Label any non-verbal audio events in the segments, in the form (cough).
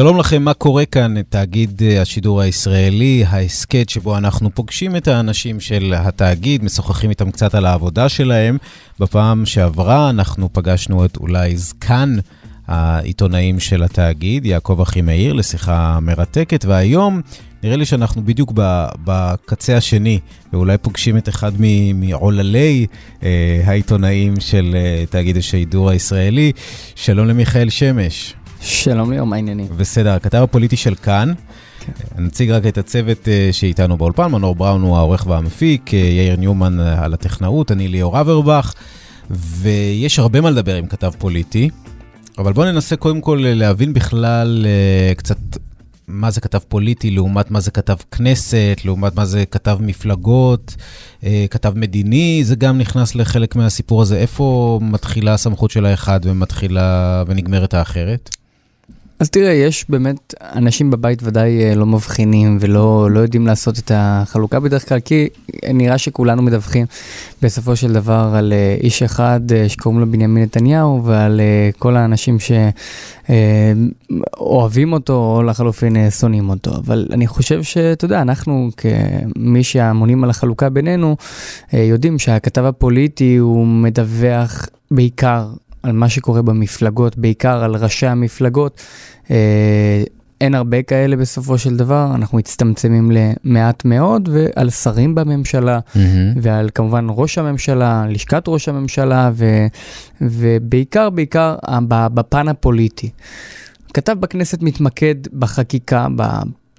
שלום לכם, מה קורה כאן? תאגיד אה, השידור הישראלי, ההסכת שבו אנחנו פוגשים את האנשים של התאגיד, משוחחים איתם קצת על העבודה שלהם. בפעם שעברה אנחנו פגשנו את אולי זקן העיתונאים של התאגיד, יעקב אחימאיר, לשיחה מרתקת, והיום נראה לי שאנחנו בדיוק בקצה השני, ואולי פוגשים את אחד מעוללי אה, העיתונאים של אה, תאגיד השידור הישראלי. שלום למיכאל שמש. שלום ליאור, מה העניינים? בסדר, הכתב הפוליטי של כאן. כן. נציג רק את הצוות אה, שאיתנו באולפן, מנור בראון הוא העורך והמפיק, אה, יאיר ניומן אה, על הטכנאות, אני ליאור אברבך, ויש הרבה מה לדבר עם כתב פוליטי, אבל בואו ננסה קודם כל להבין בכלל קצת מה זה כתב פוליטי לעומת מה זה כתב כנסת, לעומת מה זה כתב מפלגות, כתב מדיני, זה גם נכנס לחלק מהסיפור הזה. איפה מתחילה הסמכות של האחד ומתחילה ונגמרת האחרת? אז תראה, יש באמת, אנשים בבית ודאי אה, לא מבחינים ולא לא יודעים לעשות את החלוקה בדרך כלל, כי נראה שכולנו מדווחים בסופו של דבר על אה, איש אחד אה, שקוראים לו בנימין נתניהו ועל כל האנשים שאוהבים אותו או לחלופין שונאים אותו. אבל אני חושב שאתה יודע, אנחנו כמי שאמונים על החלוקה בינינו, יודעים שהכתב הפוליטי הוא מדווח בעיקר על מה שקורה במפלגות, בעיקר על ראשי המפלגות. אה, אין הרבה כאלה בסופו של דבר, אנחנו מצטמצמים למעט מאוד, ועל שרים בממשלה, mm-hmm. ועל כמובן ראש הממשלה, לשכת ראש הממשלה, ו, ובעיקר, בעיקר בפן הפוליטי. כתב בכנסת מתמקד בחקיקה,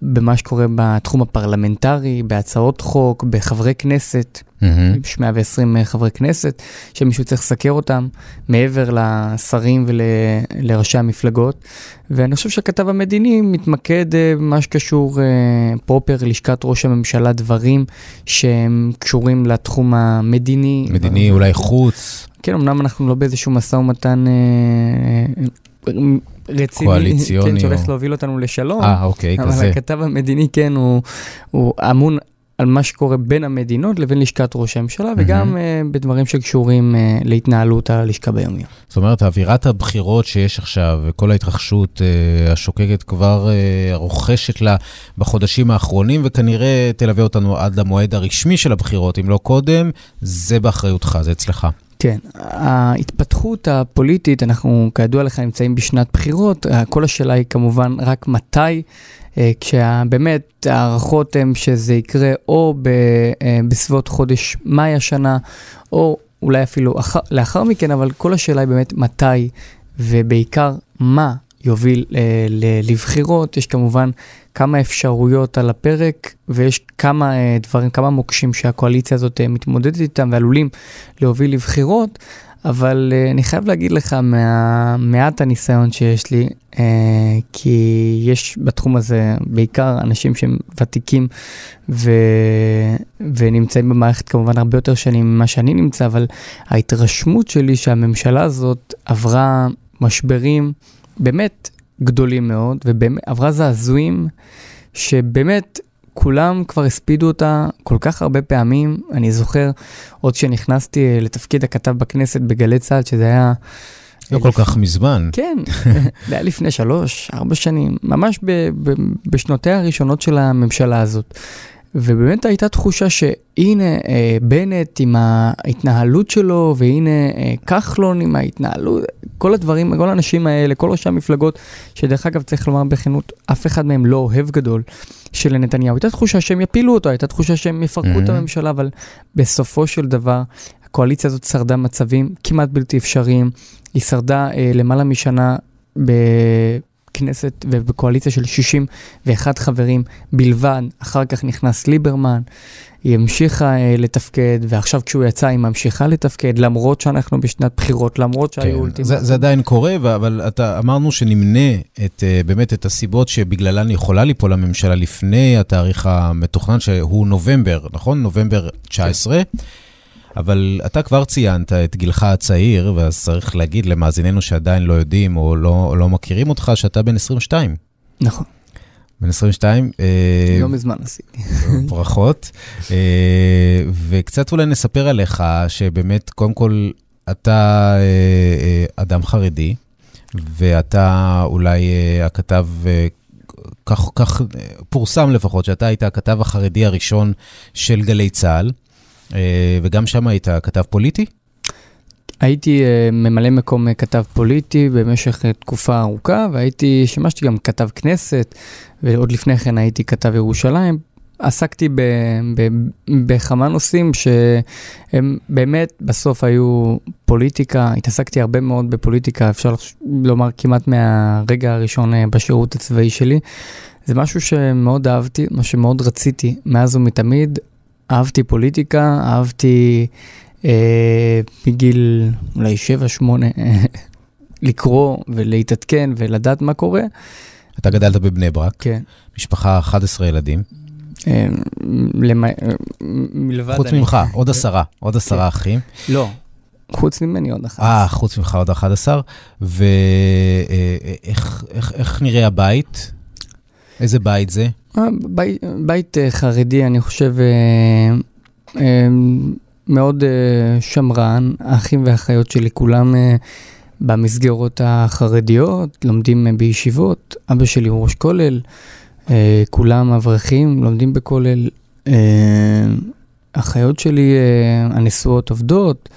במה שקורה בתחום הפרלמנטרי, בהצעות חוק, בחברי כנסת. יש 120 אה, חברי כנסת, שמישהו צריך לסקר אותם, מעבר לשרים ולראשי המפלגות. ואני חושב שהכתב המדיני מתמקד אה, במה שקשור אה, פרופר לשכת ראש הממשלה, דברים שהם קשורים לתחום המדיני. מדיני, אולי חוץ. כן, אמנם אנחנו לא באיזשהו משא ומתן רציני, קואליציוני, כן, שהולך להוביל אותנו לשלום. אה, אוקיי, אבל כזה. אבל הכתב המדיני, כן, הוא, הוא אמון על מה שקורה בין המדינות לבין לשכת ראש הממשלה, וגם uh, בדברים שקשורים uh, להתנהלות הלשכה ביומיות. זאת אומרת, אווירת הבחירות שיש עכשיו, וכל ההתרחשות uh, השוקקת כבר uh, רוכשת לה בחודשים האחרונים, וכנראה תלווה אותנו עד למועד הרשמי של הבחירות, אם לא קודם, זה באחריותך, זה אצלך. כן, ההתפתחות הפוליטית, אנחנו כידוע לך נמצאים בשנת בחירות, כל השאלה היא כמובן רק מתי, אה, כשבאמת ההערכות הן שזה יקרה או אה, בסביבות חודש מאי השנה, או אולי אפילו אחר, לאחר מכן, אבל כל השאלה היא באמת מתי, ובעיקר מה יוביל אה, לבחירות. יש כמובן כמה אפשרויות על הפרק, ויש כמה אה, דברים, כמה מוקשים שהקואליציה הזאת אה, מתמודדת איתם ועלולים להוביל לבחירות, אבל אה, אני חייב להגיד לך מהמעט הניסיון שיש לי, כי יש בתחום הזה בעיקר אנשים שהם ותיקים ו... ונמצאים במערכת כמובן הרבה יותר שנים ממה שאני נמצא, אבל ההתרשמות שלי שהממשלה הזאת עברה משברים באמת גדולים מאוד, ועברה זעזועים שבאמת כולם כבר הספידו אותה כל כך הרבה פעמים. אני זוכר עוד כשנכנסתי אה, לתפקיד הכתב בכנסת בגלי צה"ל, שזה היה... לא כל כך מזמן. כן, (laughs) זה היה לפני שלוש, ארבע שנים, ממש בשנותיה הראשונות של הממשלה הזאת. ובאמת הייתה תחושה שהנה אה, בנט עם ההתנהלות שלו, והנה אה, כחלון עם ההתנהלות, כל הדברים, כל האנשים האלה, כל ראשי המפלגות, שדרך אגב צריך לומר בכנות, אף אחד מהם לא אוהב גדול של נתניהו. הייתה תחושה שהם יפילו אותו, הייתה תחושה שהם יפרקו mm-hmm. את הממשלה, אבל בסופו של דבר, הקואליציה הזאת שרדה מצבים כמעט בלתי אפשריים. היא שרדה אה, למעלה משנה ב... בכנסת ובקואליציה של 61 חברים בלבד, אחר כך נכנס ליברמן, היא המשיכה אה, לתפקד, ועכשיו כשהוא יצא היא ממשיכה לתפקד, למרות שאנחנו בשנת בחירות, למרות שהיו כן, אולטימטים. זה, זה עדיין קורה, אבל אתה, אמרנו שנמנה את, אה, באמת את הסיבות שבגללן יכולה ליפול הממשלה לפני התאריך המתוכנן, שהוא נובמבר, נכון? נובמבר 19. אבל אתה כבר ציינת את גילך הצעיר, ואז צריך להגיד למאזיננו שעדיין לא יודעים או לא, לא מכירים אותך, שאתה בן 22. נכון, בן 22. אה, לא מזמן עשיתי. ברכות. אה, וקצת אולי נספר עליך, שבאמת, קודם כל, אתה אה, אה, אדם חרדי, ואתה אולי אה, הכתב, אה, כך, כך אה, פורסם לפחות, שאתה היית הכתב החרדי הראשון של גלי צה"ל, אה, וגם שם היית כתב פוליטי? הייתי אה, ממלא מקום אה, כתב פוליטי במשך אה, תקופה ארוכה, והייתי, שימשתי גם כתב כנסת, ועוד לפני כן הייתי כתב ירושלים. עסקתי ב, ב, בכמה נושאים שהם באמת בסוף היו פוליטיקה, התעסקתי הרבה מאוד בפוליטיקה, אפשר לומר כמעט מהרגע הראשון אה, בשירות הצבאי שלי. זה משהו שמאוד אהבתי, מה שמאוד רציתי מאז ומתמיד. אהבתי פוליטיקה, אהבתי אה, מגיל אולי 7-8 (laughs) לקרוא ולהתעדכן ולדעת מה קורה. אתה גדלת בבני ברק, כן. משפחה 11 ילדים. אה, למ... אה, מלבד... חוץ אני- ממך, עוד עשרה, עוד עשרה כן. אחים. לא, חוץ ממני עוד אחת. אה, חוץ ממך עוד 11. ואיך איך, איך נראה הבית? איזה בית זה? אה, בית, בית אה, חרדי, אני חושב, אה, מאוד שמרן. האחים והאחיות שלי כולם במסגרות החרדיות, לומדים בישיבות. אבא שלי הוא ראש כולל, כולם אברכים, לומדים בכולל. האחיות שלי הנשואות עובדות,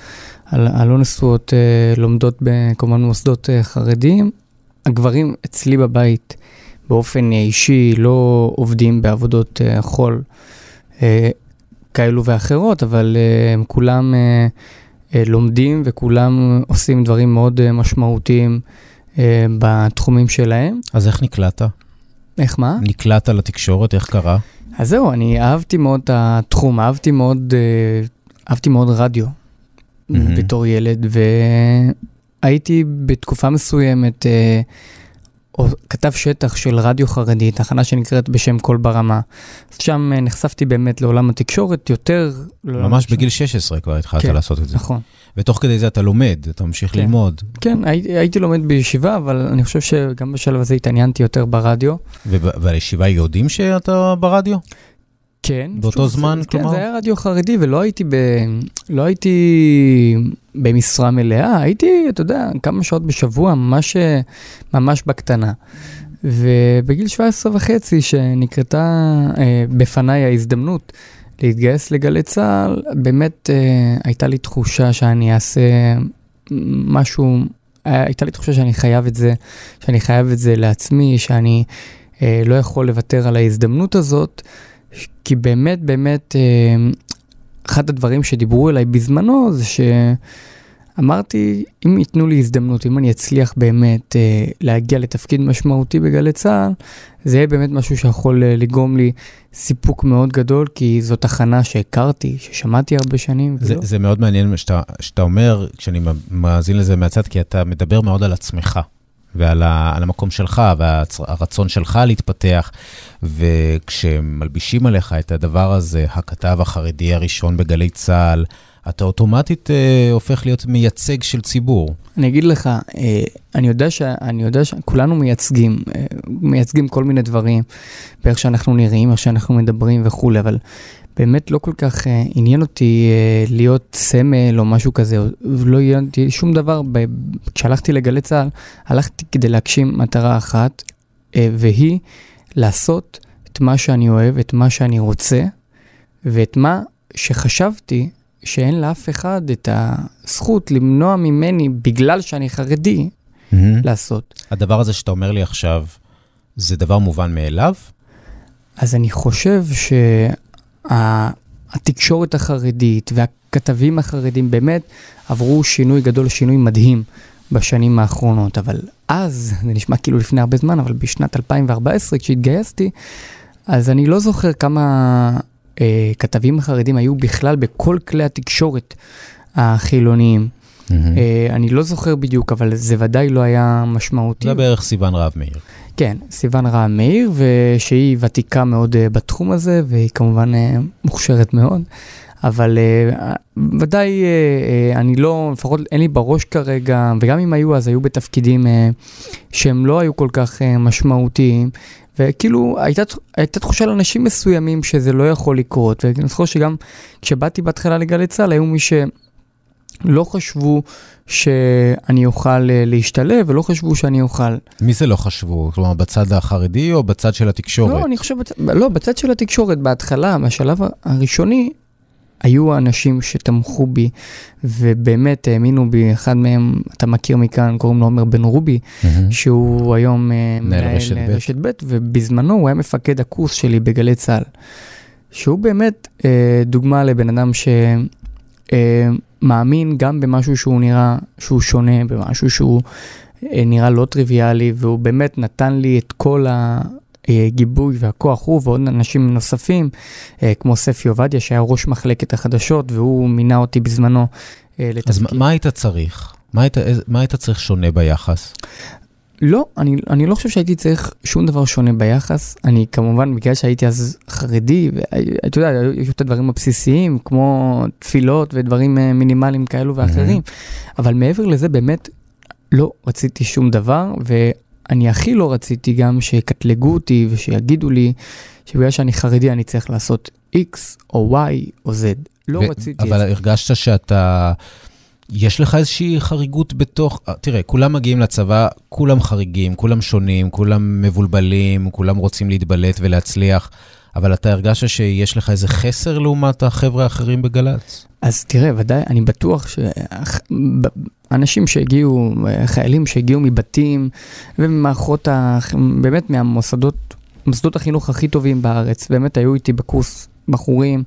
הלא נשואות לומדות בכמובן במוסדות אה, חרדיים. הגברים אצלי בבית באופן אישי לא עובדים בעבודות אה, חול אה, כאלו ואחרות, אבל אה, הם כולם לומדים וכולם עושים דברים מאוד משמעותיים בתחומים שלהם. אז איך נקלעת? איך מה? נקלעת לתקשורת, איך קרה? אז זהו, אני אהבתי מאוד את התחום, אהבתי מאוד, אה, אהבתי מאוד רדיו מהמם. בתור ילד, והייתי בתקופה מסוימת אה, או- כתב שטח של רדיו חרדי, תחנה שנקראת בשם קול ברמה. אז שם אה, נחשפתי באמת לעולם התקשורת, יותר... ממש. בגיל 16 כבר התחלת כן, לעשות את זה. נכון. ותוך כדי זה אתה לומד, אתה ממשיך כן. ללמוד. כן, הייתי, הייתי לומד בישיבה, אבל אני חושב שגם בשלב הזה התעניינתי יותר ברדיו. וב- ובישיבה יודעים שאתה ברדיו? כן. באותו זמן, זה, כן, כלומר? זה היה רדיו חרדי ולא הייתי, ב, לא הייתי במשרה מלאה, הייתי, אתה יודע, כמה שעות בשבוע, ממש, ממש בקטנה. ובגיל 17 וחצי, שנקרתה אה, בפניי ההזדמנות להתגייס לגלי צה"ל, באמת אה, הייתה לי תחושה שאני אעשה משהו, אה, הייתה לי תחושה שאני חייב את זה, שאני חייב את זה לעצמי, שאני אה, לא יכול לוותר על ההזדמנות הזאת. כי באמת, באמת, אה, אחד הדברים שדיברו אליי בזמנו זה שאמרתי, אם ייתנו לי הזדמנות, אם אני אצליח באמת אה, להגיע לתפקיד משמעותי בגלי צה"ל, זה יהיה באמת משהו שיכול אה, לגרום לי סיפוק מאוד גדול, כי זו תחנה שהכרתי, ששמעתי הרבה שנים. זה, ולא- זה מאוד מעניין שאתה, שאתה אומר, כשאני מאזין לזה מהצד, כי אתה מדבר מאוד על עצמך. ועל ה, המקום שלך והרצון שלך להתפתח, וכשמלבישים עליך את הדבר הזה, הכתב החרדי הראשון בגלי צה"ל, אתה אוטומטית אה, הופך להיות מייצג של ציבור. אני אגיד לך, אה, אני יודע, אני יודע שכולנו מייצגים, אה, מייצגים כל מיני דברים, באיך שאנחנו נראים, איך שאנחנו מדברים וכולי, אבל באמת לא כל כך אה, עניין אותי אה, להיות סמל או משהו כזה, או- ולא עניין אותי שום דבר. ב, כשהלכתי לגלי צה"ל, הלכתי כדי להגשים מטרה אחת, אה, והיא לעשות את מה שאני אוהב, את מה שאני רוצה, ואת מה שחשבתי שאין לאף אחד את הזכות למנוע ממני, בגלל שאני חרדי, לעשות. הדבר הזה שאתה אומר לי עכשיו, זה דבר מובן מאליו? אז אני חושב שהתקשורת החרדית והכתבים החרדים באמת עברו שינוי גדול, שינוי מדהים בשנים האחרונות, אבל אז, זה נשמע כאילו לפני הרבה זמן, אבל בשנת 2014, כשהתגייסתי, אז אני לא זוכר כמה אה, כתבים חרדים היו בכלל בכל כלי התקשורת החילוניים. Mm-hmm. אה, אני לא זוכר בדיוק, אבל זה ודאי לא היה משמעותי. זה בערך סיוון רהב מאיר. כן, סיוון רהב מאיר, ושהיא ותיקה מאוד uh, בתחום הזה, והיא כמובן uh, מוכשרת מאוד. אבל uh, ודאי, אני לא, לפחות אין לי בראש כרגע, וגם אם היו, אז היו בתפקידים שהם לא היו כל כך משמעותיים. וכאילו, הייתה, הייתה תחושה לאנשים מסוימים שזה לא יכול לקרות. ואני זוכר שגם כשבאתי בהתחלה לגלי צה"ל, היו מי שלא חשבו שאני אוכל להשתלב, ולא חשבו שאני אוכל. מי זה לא חשבו? כלומר, בצד החרדי או בצד של התקשורת? לא, אני חושב, לא, בצד של התקשורת, בהתחלה, בשלב הראשוני, היו אנשים שתמכו בי, ובאמת האמינו בי, אחד מהם, אתה מכיר מכאן, קוראים לו עומר בן רובי, mm-hmm. שהוא היום מנהל רשת, רשת ב', ובזמנו הוא היה מפקד הקורס שלי בגלי צה"ל. שהוא באמת אה, דוגמה לבן אדם ש... אה, מאמין גם במשהו שהוא נראה, שהוא שונה, במשהו שהוא אה, נראה לא טריוויאלי, והוא באמת נתן לי את כל הגיבוי והכוח, הוא ועוד אנשים נוספים, אה, כמו ספי עובדיה, שהיה ראש מחלקת החדשות, והוא מינה אותי בזמנו לתפקיד. אז מה היית צריך? מה היית, מה היית צריך שונה ביחס? לא, אני, אני לא חושב שהייתי צריך שום דבר שונה ביחס. אני כמובן, בגלל שהייתי אז חרדי, ואתה יודע, היו את הדברים הבסיסיים, כמו תפילות ודברים מינימליים כאלו ואחרים, mm-hmm. אבל מעבר לזה, באמת, לא רציתי שום דבר, ואני הכי לא רציתי גם שיקטלגו אותי ושיגידו לי שבגלל שאני חרדי אני צריך לעשות X או Y או Z. לא ו- רציתי את זה. אבל הרגשת שאתה... יש לך איזושהי חריגות בתוך, אה, תראה, כולם מגיעים לצבא, כולם חריגים, כולם שונים, כולם מבולבלים, כולם רוצים להתבלט ולהצליח, אבל אתה הרגשת שיש לך איזה חסר לעומת החבר'ה האחרים בגל"צ? אז תראה, ודאי, אני בטוח שאנשים שהגיעו, חיילים שהגיעו מבתים וממערכות, באמת מהמוסדות, מוסדות החינוך הכי טובים בארץ, באמת היו איתי בקורס בחורים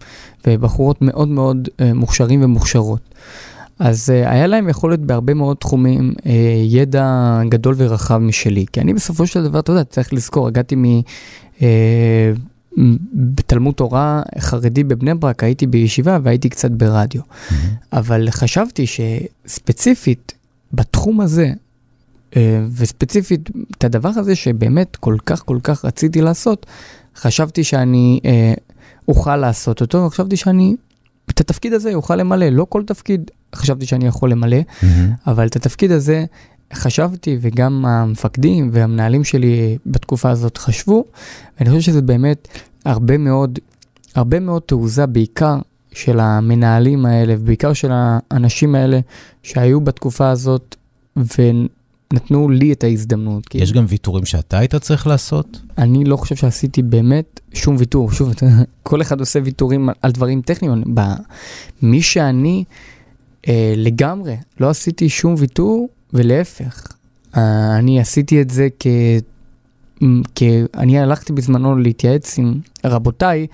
ובחורות מאוד מאוד אה, מוכשרים ומוכשרות. אז uh, היה להם יכולת בהרבה מאוד תחומים, uh, ידע גדול ורחב משלי. כי אני בסופו של דבר, אתה יודע, צריך לזכור, הגעתי מ... Uh, בתלמוד תורה חרדי בבני ברק, הייתי בישיבה והייתי קצת ברדיו. Mm-hmm. אבל חשבתי שספציפית בתחום הזה, וספציפית את הדבר הזה שבאמת כל כך כל כך רציתי לעשות, חשבתי שאני אוכל לעשות אותו, וחשבתי שאני את התפקיד הזה אוכל למלא, לא כל תפקיד חשבתי שאני יכול למלא, mm-hmm. אבל את התפקיד הזה חשבתי, וגם המפקדים והמנהלים שלי בתקופה הזאת חשבו, ואני חושב שזה באמת הרבה מאוד, הרבה מאוד תעוזה, בעיקר של המנהלים האלה, ובעיקר של האנשים האלה שהיו בתקופה הזאת, ונתנו לי את ההזדמנות. יש גם ויתורים שאתה היית צריך לעשות? אני לא חושב שעשיתי באמת שום ויתור. שוב, (laughs) כל אחד עושה ויתורים על דברים טכניים. מי שאני... אה, לגמרי, לא עשיתי שום ויתור, ולהפך, אה, אני עשיתי את זה כ... כי אני הלכתי בזמנו להתייעץ עם רבותיי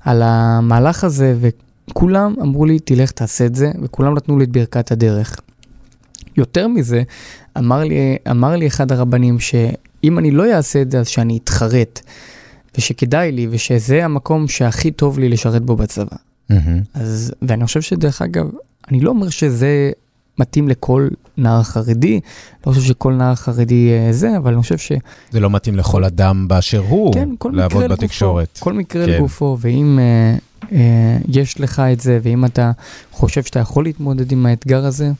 על המהלך הזה, וכולם אמרו לי, תלך תעשה את זה, וכולם נתנו לי את ברכת הדרך. יותר מזה, אמר לי, אמר לי אחד הרבנים שאם אני לא אעשה את זה, אז שאני אתחרט, ושכדאי לי, ושזה המקום שהכי טוב לי לשרת בו בצבא. Mm-hmm. אז, ואני חושב שדרך אגב, אני לא אומר שזה מתאים לכל נער חרדי, לא חושב שכל נער חרדי אה, זה, אבל אני חושב ש... זה לא מתאים לכל אדם באשר הוא כן, לעבוד בתקשורת. כל מקרה כן. לגופו, ואם uh, uh, יש לך את זה, ואם אתה חושב שאתה יכול להתמודד עם האתגר הזה,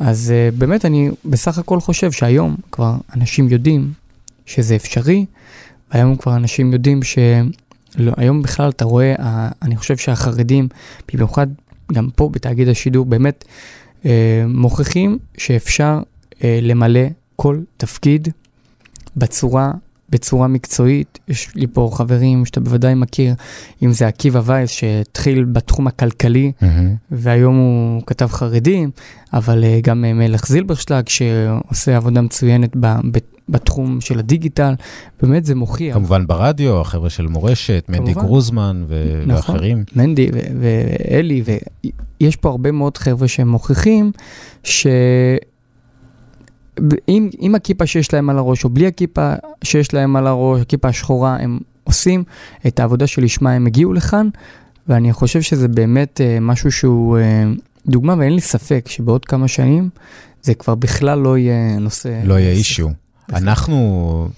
אז uh, באמת אני בסך הכל חושב שהיום כבר אנשים יודעים שזה אפשרי, והיום כבר אנשים יודעים ש... לא, היום בכלל אתה רואה, אני חושב שהחרדים, במיוחד גם פה בתאגיד השידור, באמת אה, מוכיחים שאפשר אה, למלא כל תפקיד בצורה, בצורה מקצועית. יש לי פה חברים שאתה בוודאי מכיר, אם זה עקיבא וייס, שהתחיל בתחום הכלכלי, mm-hmm. והיום הוא כתב חרדים, אבל אה, גם אה, מלך זילברשלג, שעושה עבודה מצוינת ב, ב, בתחום של הדיגיטל, באמת זה מוכיח. כמובן ברדיו, החבר'ה של מורשת, כמובן. מנדי גרוזמן ו- נכון, ואחרים. מנדי ואלי, ויש פה הרבה מאוד חבר'ה שהם מוכיחים ש... עם, עם הכיפה שיש להם על הראש, או בלי הכיפה שיש להם על הראש, הכיפה השחורה, הם עושים את העבודה שלשמה הם הגיעו לכאן, ואני חושב שזה באמת אה, משהו שהוא אה, דוגמה, ואין לי ספק שבעוד כמה שנים זה כבר בכלל לא יהיה נושא... לא יהיה אישיו. אנחנו,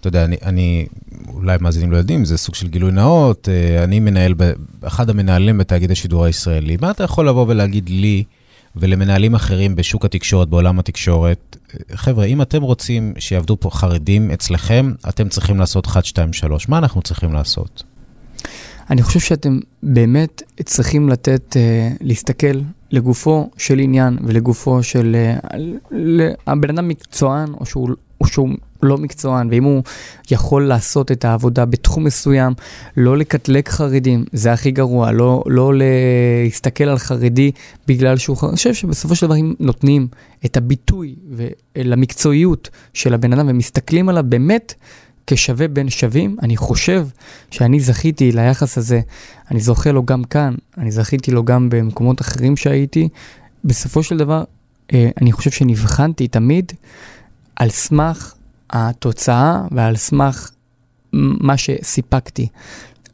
אתה יודע, אני, אני, אולי מאזינים לא יודעים, זה סוג של גילוי נאות, אה, אני מנהל, אחד המנהלים בתאגיד השידור הישראלי. מה אתה יכול לבוא ולהגיד לי ולמנהלים אחרים בשוק התקשורת, בעולם התקשורת, חבר'ה, אם אתם רוצים שיעבדו פה חרדים אצלכם, אתם צריכים לעשות 1, 2, 3. מה אנחנו צריכים לעשות? אני חושב שאתם באמת צריכים לתת, uh, להסתכל לגופו של עניין ולגופו של... Uh, הבן אדם מקצוען או שהוא, או שהוא לא מקצוען, ואם הוא יכול לעשות את העבודה בתחום מסוים, לא לקטלג חרדים, זה הכי גרוע, לא, לא להסתכל על חרדי בגלל שהוא... אני חושב שבסופו של דבר אם נותנים את הביטוי למקצועיות של הבן אדם ומסתכלים עליו באמת כשווה בין שווים, אני חושב שאני זכיתי ליחס הזה, אני זוכה לו גם כאן, אני זכיתי לו גם במקומות אחרים שהייתי. בסופו של דבר, אה, אני חושב שנבחנתי תמיד על סמך התוצאה ועל סמך מה שסיפקתי.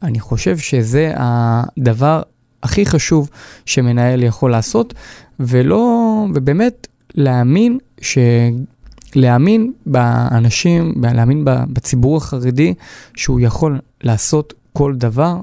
אני חושב שזה הדבר הכי חשוב שמנהל יכול לעשות, ולא, ובאמת להאמין ש... להאמין באנשים, להאמין בציבור החרדי, שהוא יכול לעשות כל דבר,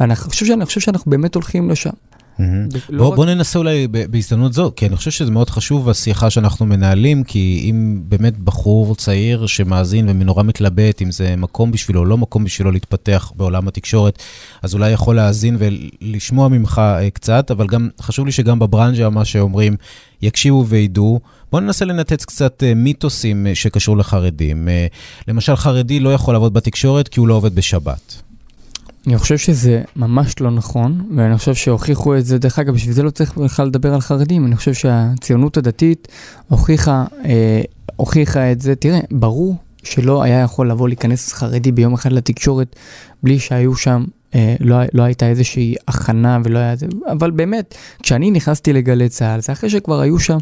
ואני חושב, חושב שאנחנו באמת הולכים לשם. Mm-hmm. בוא, רק... בוא ננסה אולי בהזדמנות זו, כי אני חושב שזה מאוד חשוב השיחה שאנחנו מנהלים, כי אם באמת בחור צעיר שמאזין ומנורא מתלבט, אם זה מקום בשבילו או לא מקום בשבילו להתפתח בעולם התקשורת, אז אולי יכול להאזין ולשמוע ממך אה, קצת, אבל גם חשוב לי שגם בברנז'ה, מה שאומרים, יקשיבו וידעו. בואו ננסה לנתץ קצת אה, מיתוסים אה, שקשור לחרדים. למשל, חרדי לא יכול לעבוד בתקשורת כי הוא לא עובד בשבת. אני חושב שזה ממש לא נכון, ואני חושב שהוכיחו את זה, דרך אגב, בשביל זה לא צריך בכלל לדבר על חרדים, אני חושב שהציונות הדתית הוכיחה, אה, הוכיחה את זה. תראה, ברור שלא היה יכול לבוא להיכנס חרדי ביום אחד לתקשורת בלי שהיו שם, אה, לא, לא הייתה איזושהי הכנה ולא היה אבל באמת, כשאני נכנסתי לגלי צה"ל, זה אחרי שכבר היו שם,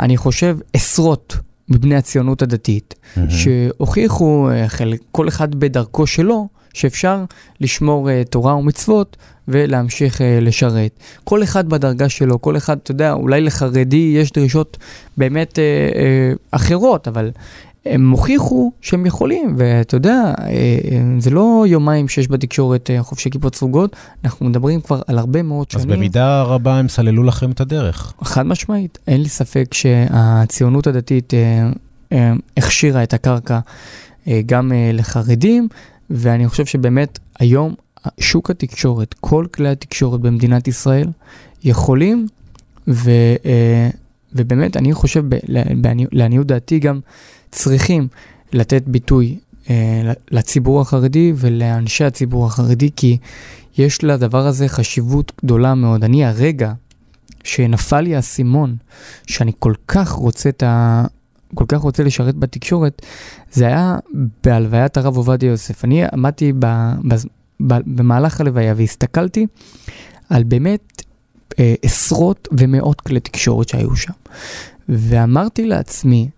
אני חושב, עשרות מבני הציונות הדתית, mm-hmm. שהוכיחו, אה, כל אחד בדרכו שלו, שאפשר לשמור uh, תורה ומצוות ולהמשיך uh, לשרת. כל אחד בדרגה שלו, כל אחד, אתה יודע, אולי לחרדי יש דרישות באמת uh, uh, אחרות, אבל הם הוכיחו שהם יכולים, ואתה יודע, uh, זה לא יומיים שיש בתקשורת uh, חופשי כיפות סרוגות, אנחנו מדברים כבר על הרבה מאוד שנים. אז במידה רבה הם סללו לכם את הדרך. חד משמעית, אין לי ספק שהציונות הדתית הכשירה את הקרקע. גם לחרדים ואני חושב שבאמת היום שוק התקשורת, כל כלי התקשורת במדינת ישראל יכולים, ו, אה, ובאמת אני חושב, לעניות דעתי גם צריכים לתת ביטוי אה, לציבור החרדי ולאנשי הציבור החרדי, כי יש לדבר הזה חשיבות גדולה מאוד. אני הרגע שנפל לי האסימון, שאני כל כך רוצה את ה... כל כך רוצה לשרת בתקשורת, זה היה בהלוויית הרב עובדיה יוסף. אני עמדתי ב, ב, ב, במהלך הלוויה והסתכלתי על באמת אה, עשרות ומאות כלי תקשורת שהיו שם. ואמרתי לעצמי,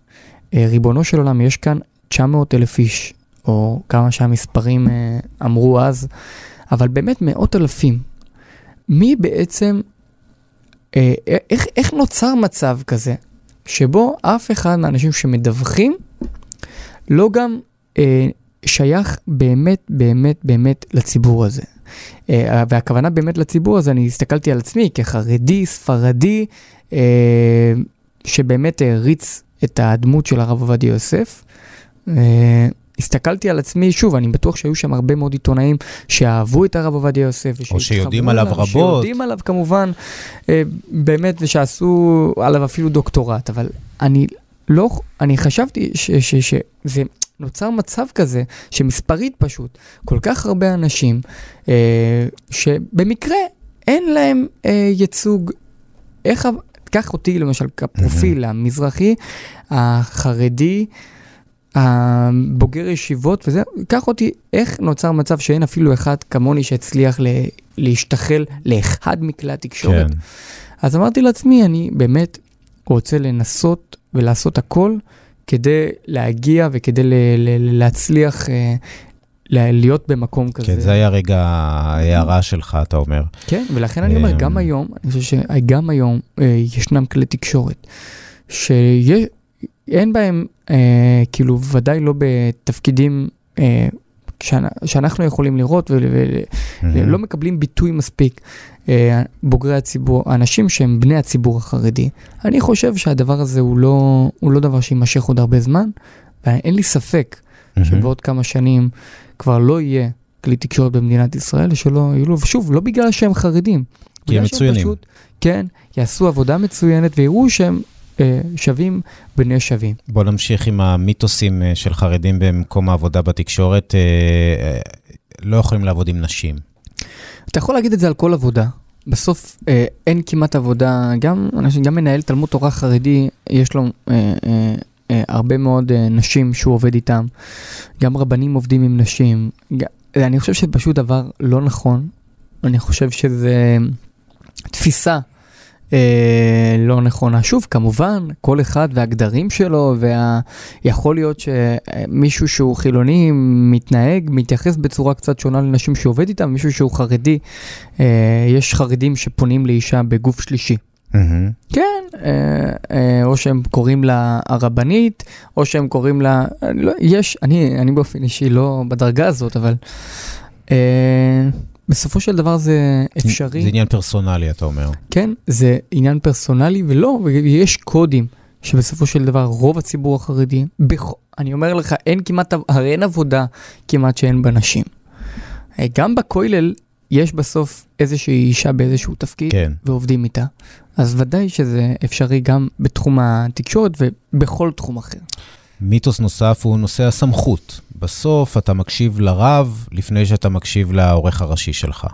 ריבונו של עולם, יש כאן 900 אלף איש, או כמה שהמספרים אה, אמרו אז, אבל באמת מאות אלפים. מי בעצם, אה, איך, איך נוצר מצב כזה? שבו אף אחד מהאנשים שמדווחים לא גם אה, שייך באמת, באמת, באמת לציבור הזה. אה, והכוונה באמת לציבור הזה, אני הסתכלתי על עצמי כחרדי, ספרדי, אה, שבאמת העריץ את הדמות של הרב עובדיה יוסף. אה, הסתכלתי על עצמי, שוב, אני בטוח שהיו שם הרבה מאוד עיתונאים שאהבו את הרב עובדיה יוסף. או שיודעים עליו רבות. שיודעים עליו כמובן, אה, באמת, ושעשו עליו אפילו דוקטורט, אבל אני לא, אני חשבתי שזה נוצר מצב כזה, שמספרית פשוט, כל כך הרבה אנשים, אה, שבמקרה אין להם אה, ייצוג, איך, קח אותי למשל כפרופיל המזרחי, החרדי, הבוגר ישיבות וזה, קח אותי, איך נוצר מצב שאין אפילו אחד כמוני שהצליח ל, להשתחל לאחד מכלי התקשורת. כן. אז אמרתי לעצמי, אני באמת רוצה לנסות ולעשות הכל כדי להגיע וכדי ל- ל- להצליח אה, להיות במקום כזה. כן, זה היה רגע ההערה שלך, אתה אומר. כן, ולכן אני אומר, אמ, גם היום, אני חושב שגם היום אה, ישנם כלי תקשורת, שאין בהם, אה, כאילו, ודאי לא בתפקידים אה, שאנ- שאנחנו יכולים לראות ולא. מקבלים ביטוי מספיק, בוגרי הציבור, האנשים שהם בני הציבור החרדי. אני חושב שהדבר הזה הוא לא, הוא לא דבר שיימשך עוד הרבה זמן, ואין לי ספק מהמם. שבעוד כמה שנים כבר לא יהיה כלי תקשורת במדינת ישראל, שלא יהיו לו, ושוב, לא בגלל שהם חרדים. כי הם מצוינים. פשוט, כן, יעשו עבודה מצוינת ויראו שהם אה, שווים בני שווים. בוא נמשיך עם המיתוסים אה, של חרדים במקום העבודה בתקשורת. אה, אה, לא יכולים לעבוד עם נשים. אתה יכול להגיד את זה על כל עבודה. בסוף אה, אין כמעט עבודה, גם, אנשים, גם מנהל תלמוד תורה חרדי, יש לו אה, אה, הרבה מאוד אה, נשים שהוא עובד איתם. גם רבנים עובדים עם נשים. אני חושב שזה פשוט דבר לא נכון. אני חושב שזה תפיסה אה, לא נכונה. שוב, כמובן, כל אחד והגדרים שלו, ויכול להיות שמישהו שהוא חילוני מתנהג, מתייחס בצורה קצת שונה לנשים שהוא עובד איתם, מישהו שהוא חרדי, אה, יש חרדים שפונים לאישה בגוף שלישי. כן, אה, אה, או שהם קוראים לה הרבנית, או שהם קוראים לה, לא, יש, אני, אני באופן אישי לא בדרגה הזאת, אבל אה, בסופו של דבר זה אפשרי. זה עניין פרסונלי, אתה אומר. כן, זה עניין פרסונלי, ולא, ויש קודים שבסופו של דבר רוב הציבור החרדי, בכ... אני אומר לך, אין כמעט, הרי אין עבודה כמעט שאין בה נשים. גם בכולל יש בסוף איזושהי אישה באיזשהו תפקיד, כן. ועובדים איתה. אז ודאי שזה אפשרי גם בתחום התקשורת ובכל תחום אחר. מיתוס נוסף הוא נושא הסמכות. בסוף אתה מקשיב לרב לפני שאתה מקשיב לעורך הראשי שלך.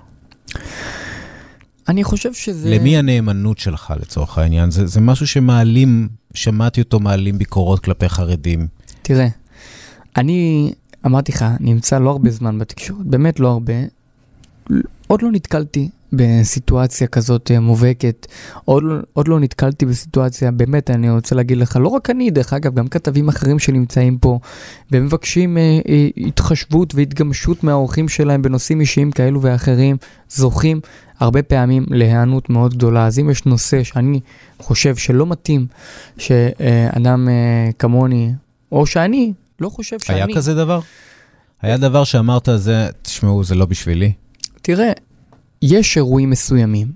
אני חושב שזה... למי הנאמנות שלך לצורך העניין? זה, זה משהו שמעלים, שמעתי אותו מעלים ביקורות כלפי חרדים. תראה, אני אמרתי לך, נמצא לא הרבה זמן בתקשורת, באמת לא הרבה. עוד לא נתקלתי בסיטואציה כזאת אה, מובהקת, עוד, לא- עוד לא נתקלתי בסיטואציה, באמת, אני רוצה להגיד לך, לא רק אני, דרך אגב, גם כתבים אחרים שנמצאים פה, ומבקשים אה, אה, התחשבות והתגמשות מהאורחים שלהם בנושאים אישיים כאלו ואחרים, זוכים הרבה פעמים להיענות מאוד גדולה. אז אם יש נושא שאני חושב שלא מתאים שאדם אה, כמוני, או שאני, לא חושב שאני... היה כזה דבר? היה דבר שאמרת, זה, תשמעו, זה לא בשבילי? תראה, יש אירועים מסוימים,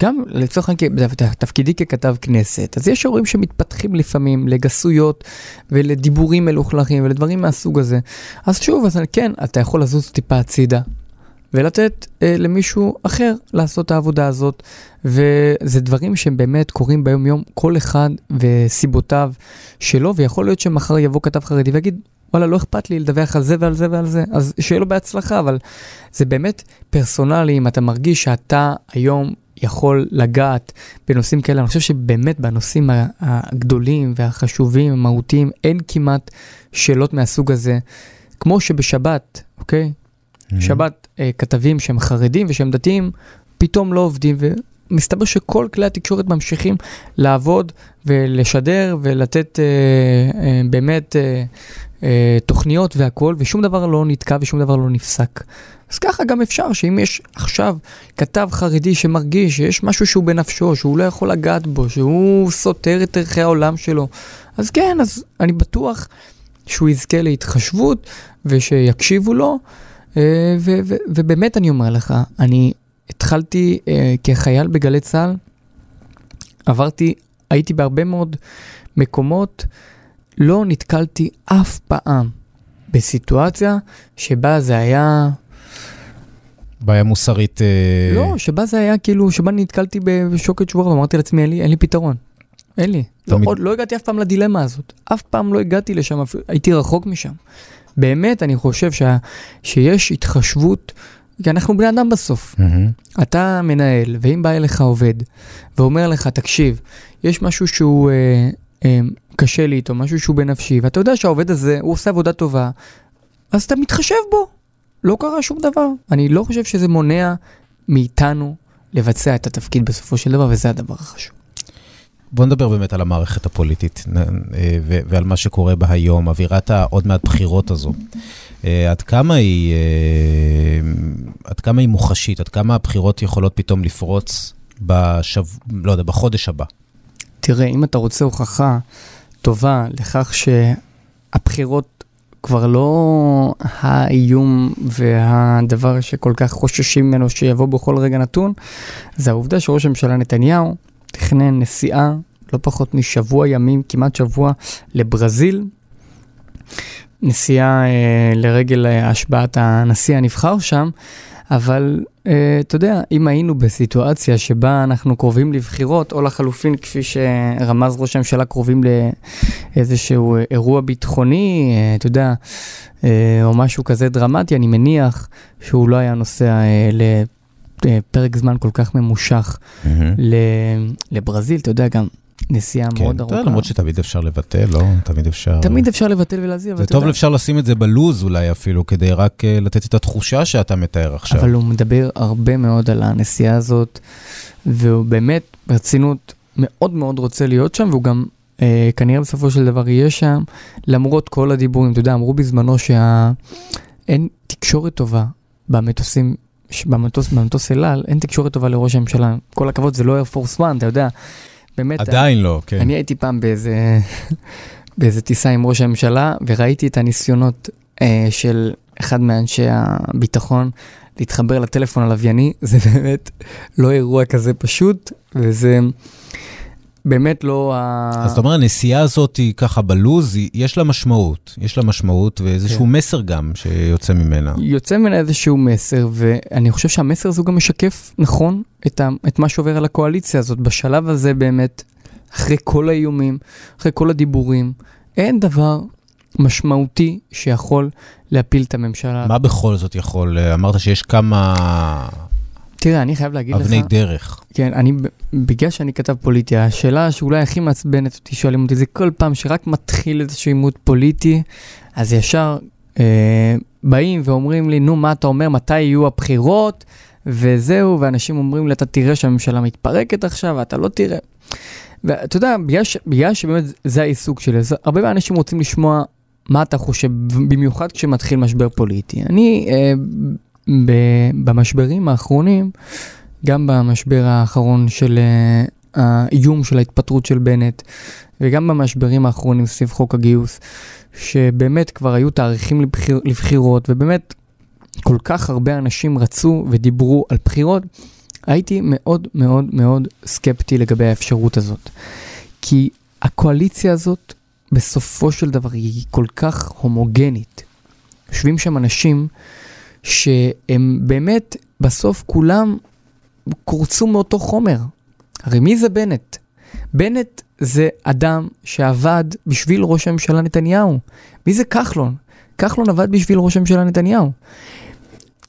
גם לצורך העניין, תפקידי ככתב כנסת, אז יש אירועים שמתפתחים לפעמים לגסויות ולדיבורים מלוכלכים ולדברים מהסוג הזה. אז שוב, אז כן, אתה יכול לזוז טיפה הצידה. ולתת אה, למישהו אחר לעשות את העבודה הזאת. וזה דברים שהם באמת קורים ביום יום, כל אחד וסיבותיו שלו, ויכול להיות שמחר יבוא כתב חרדי ויגיד, וואלה, לא אכפת לי לדווח על זה ועל זה ועל זה, אז שיהיה לו בהצלחה, אבל זה באמת פרסונלי, אם אתה מרגיש שאתה היום יכול לגעת בנושאים כאלה, אני חושב שבאמת בנושאים הגדולים והחשובים, המהותיים, אין כמעט שאלות מהסוג הזה. כמו שבשבת, אוקיי? שבת אה, כתבים שהם חרדים ושהם דתיים, פתאום לא עובדים, ומסתבר שכל כלי התקשורת ממשיכים לעבוד ולשדר ולתת אה, אה, באמת אה, אה, תוכניות והכול, ושום דבר לא נתקע ושום דבר לא נפסק. אז ככה גם אפשר שאם יש עכשיו כתב חרדי שמרגיש שיש משהו שהוא בנפשו, שהוא לא יכול לגעת בו, שהוא סותר את ערכי העולם שלו, אז כן, אז אני בטוח שהוא יזכה להתחשבות ושיקשיבו לו. אה, ו- ו- ובאמת אני אומר לך, אני התחלתי אה, כחייל בגלי צה"ל, עברתי, הייתי בהרבה מאוד מקומות, לא נתקלתי אף פעם בסיטואציה שבה זה היה, בעיה מוסרית... אה, לא, שבה זה היה כאילו, שבה נתקלתי בשוקת שבורה ואמרתי לעצמי, אין לי, אין לי פתרון. אין לי. לא, תמיד- עוד לא הגעתי אף פעם לדילמה הזאת. אף פעם לא הגעתי לשם, הייתי רחוק משם. באמת, אני חושב שה, שיש התחשבות, כי אנחנו בני אדם בסוף. מהמם. אתה מנהל, ואם בא אליך עובד ואומר לך, תקשיב, יש משהו שהוא אה, קשה לי איתו, משהו שהוא בנפשי, ואתה יודע שהעובד הזה, הוא עושה עבודה טובה, אז אתה מתחשב בו. לא קרה שום דבר. אני לא חושב שזה מונע מאיתנו לבצע את התפקיד בסופו של דבר, וזה הדבר החשוב. בוא נדבר באמת על המערכת הפוליטית אה, ועל מה שקורה בה היום, אווירת העוד מעט בחירות הזו. אה, עד כמה היא, עד כמה היא מוחשית, עד כמה הבחירות יכולות פתאום לפרוץ בשב... לא יודע, בחודש הבא? תראה, אם אתה רוצה הוכחה טובה לכך שהבחירות כבר לא האיום והדבר שכל כך חוששים ממנו שיבוא בכל רגע נתון, זה העובדה שראש הממשלה נתניהו תכנן נסיעה לא פחות משבוע ימים, כמעט שבוע, לברזיל. נסיעה אה, לרגל השבעת הנשיא הנבחר שם, אבל uh, אתה יודע, אם היינו בסיטואציה שבה אנחנו קרובים לבחירות, או לחלופין, כפי שרמז ראש הממשלה, קרובים לאיזשהו אירוע ביטחוני, uh, אתה יודע, uh, או משהו כזה דרמטי, אני מניח שהוא לא היה נוסע uh, לפרק זמן כל כך ממושך mm-hmm. לברזיל, אתה יודע, גם נסיעה כן, מאוד ארוכה. כן, למרות שתמיד אפשר לבטל, לא? תמיד אפשר... תמיד אפשר לבטל ולהזיע, זה טוב, יודע... אפשר לשים את זה בלוז אולי אפילו, כדי רק uh, לתת את התחושה שאתה מתאר עכשיו. אבל הוא מדבר הרבה מאוד על הנסיעה הזאת, והוא באמת, ברצינות, מאוד מאוד רוצה להיות שם, והוא גם uh, כנראה בסופו של דבר יהיה שם, למרות כל הדיבורים. אתה יודע, אמרו בזמנו שאין תקשורת טובה במטוסים במטוס, במטוס אל על, אין תקשורת טובה לראש הממשלה. כל הכבוד, זה לא איירפורס 1, אתה יודע. באמת... עדיין אני, לא, כן. אני הייתי פעם באיזה, (laughs) באיזה טיסה עם ראש הממשלה, וראיתי את הניסיונות אה, של אחד מאנשי הביטחון להתחבר לטלפון הלווייני, (laughs) זה באמת לא אירוע כזה פשוט, וזה... באמת לא ה... אז אתה אומר, הנסיעה הזאת היא ככה בלוז, יש לה משמעות, יש לה משמעות ואיזשהו כן. מסר גם שיוצא ממנה. יוצא ממנה איזשהו מסר, ואני חושב שהמסר הזה גם משקף, נכון, את, ה... את מה שעובר על הקואליציה הזאת. בשלב הזה באמת, אחרי כל האיומים, אחרי כל הדיבורים, אין דבר משמעותי שיכול להפיל את הממשלה. מה בכל זאת יכול? אמרת שיש כמה... תראה, אני חייב להגיד לך... אבני דרך. כן, אני, בגלל שאני כתב פוליטי, השאלה שאולי הכי מעצבנת אותי, שואלים אותי, זה כל פעם שרק מתחיל איזשהו עימות פוליטי, אז ישר אה, באים ואומרים לי, נו, מה אתה אומר, מתי יהיו הבחירות, וזהו, ואנשים אומרים לי, אתה תראה שהממשלה מתפרקת עכשיו, ואתה לא תראה. ואתה יודע, בגלל, בגלל שבאמת זה העיסוק שלי, אז הרבה אנשים רוצים לשמוע מה אתה חושב, במיוחד כשמתחיל משבר פוליטי. אני... אה, במשברים האחרונים, גם במשבר האחרון של אה, האיום של ההתפטרות של בנט, וגם במשברים האחרונים סביב חוק הגיוס, שבאמת כבר היו תאריכים לבחיר, לבחירות, ובאמת כל כך הרבה אנשים רצו ודיברו על בחירות, הייתי מאוד מאוד מאוד סקפטי לגבי האפשרות הזאת. כי הקואליציה הזאת, בסופו של דבר, היא כל כך הומוגנית. יושבים שם אנשים שהם באמת, בסוף כולם קורצו מאותו חומר. הרי מי זה בנט? בנט זה אדם שעבד בשביל ראש הממשלה נתניהו. מי זה כחלון? כחלון עבד בשביל ראש הממשלה נתניהו.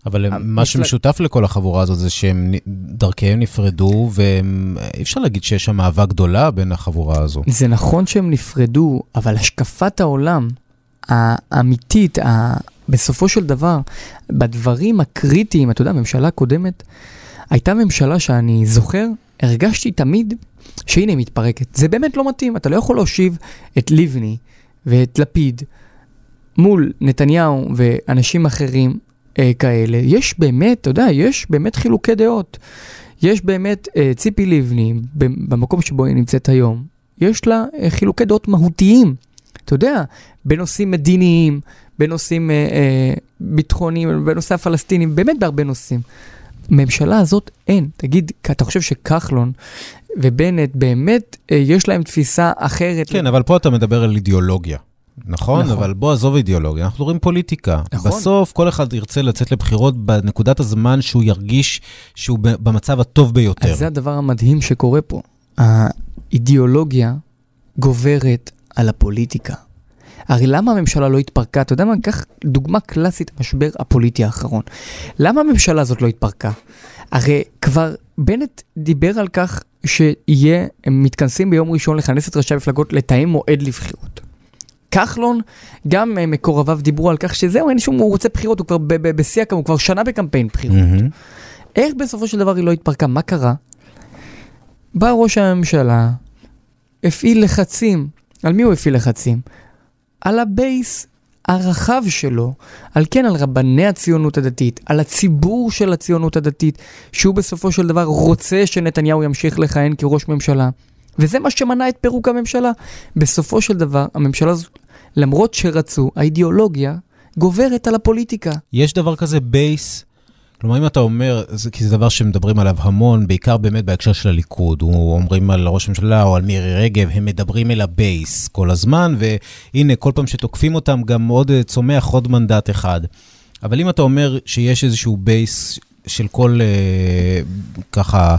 אבל מה שמשותף לכל החבורה הזאת זה שהם דרכיהם נפרדו, ואי אפשר להגיד שיש שם אהבה גדולה בין החבורה הזו. זה נכון שהם נפרדו, אבל השקפת העולם האמיתית, בסופו של דבר, בדברים הקריטיים, אתה יודע, הממשלה הקודמת, הייתה ממשלה שאני זוכר, הרגשתי תמיד שהנה היא מתפרקת. זה באמת לא מתאים, אתה לא יכול להושיב את לבני ואת לפיד מול נתניהו ואנשים אחרים אה, כאלה. יש באמת, אתה יודע, יש באמת חילוקי דעות. יש באמת אה, ציפי לבני, במקום שבו היא נמצאת היום, יש לה אה, חילוקי דעות מהותיים. אתה יודע, בנושאים מדיניים, בנושאים אה, אה, ביטחוניים, בנושא הפלסטינים, באמת בהרבה נושאים. ממשלה הזאת אין. תגיד, אתה חושב שכחלון ובנט באמת אה, יש להם תפיסה אחרת? כן, אבל פה אתה מדבר על אידיאולוגיה. נכון, נכון, אבל בוא עזוב אידיאולוגיה, אנחנו רואים פוליטיקה. נכון. בסוף כל אחד ירצה לצאת לבחירות בנקודת הזמן שהוא ירגיש שהוא במצב הטוב ביותר. אז זה הדבר המדהים שקורה פה. האידיאולוגיה גוברת על הפוליטיקה. הרי למה הממשלה לא התפרקה? אתה יודע מה? קח דוגמה קלאסית, המשבר הפוליטי האחרון. למה הממשלה הזאת לא התפרקה? הרי כבר בנט דיבר על כך שיהיה, הם מתכנסים ביום ראשון לכנס את ראשי המפלגות לתאם מועד לבחירות. כחלון, גם אה, מקורביו דיברו על כך שזהו, אין שום, הוא רוצה בחירות, הוא כבר בשיא הקמפיין, הוא כבר שנה בקמפיין בחירות. Mm-hmm. איך בסופו של דבר היא לא התפרקה? מה קרה? בא ראש הממשלה, הפעיל לחצים. על מי הוא הפעיל לחצים? על ה base הרחב שלו, על כן, על רבני הציונות הדתית, על הציבור של הציונות הדתית, שהוא בסופו של דבר רוצה שנתניהו ימשיך לכהן כראש ממשלה. וזה מה שמנע את פירוק הממשלה. בסופו של דבר, הממשלה הזאת, למרות שרצו, האידיאולוגיה גוברת על הפוליטיקה. יש דבר כזה base כלומר, אם אתה אומר, זה, כי זה דבר שמדברים עליו המון, בעיקר באמת בהקשר של הליכוד, הוא אומרים על ראש הממשלה או על מירי רגב, הם מדברים אל הבייס כל הזמן, והנה, כל פעם שתוקפים אותם, גם עוד אה, צומח עוד מנדט אחד. אבל אם אתה אומר שיש איזשהו בייס של כל, אה, ככה,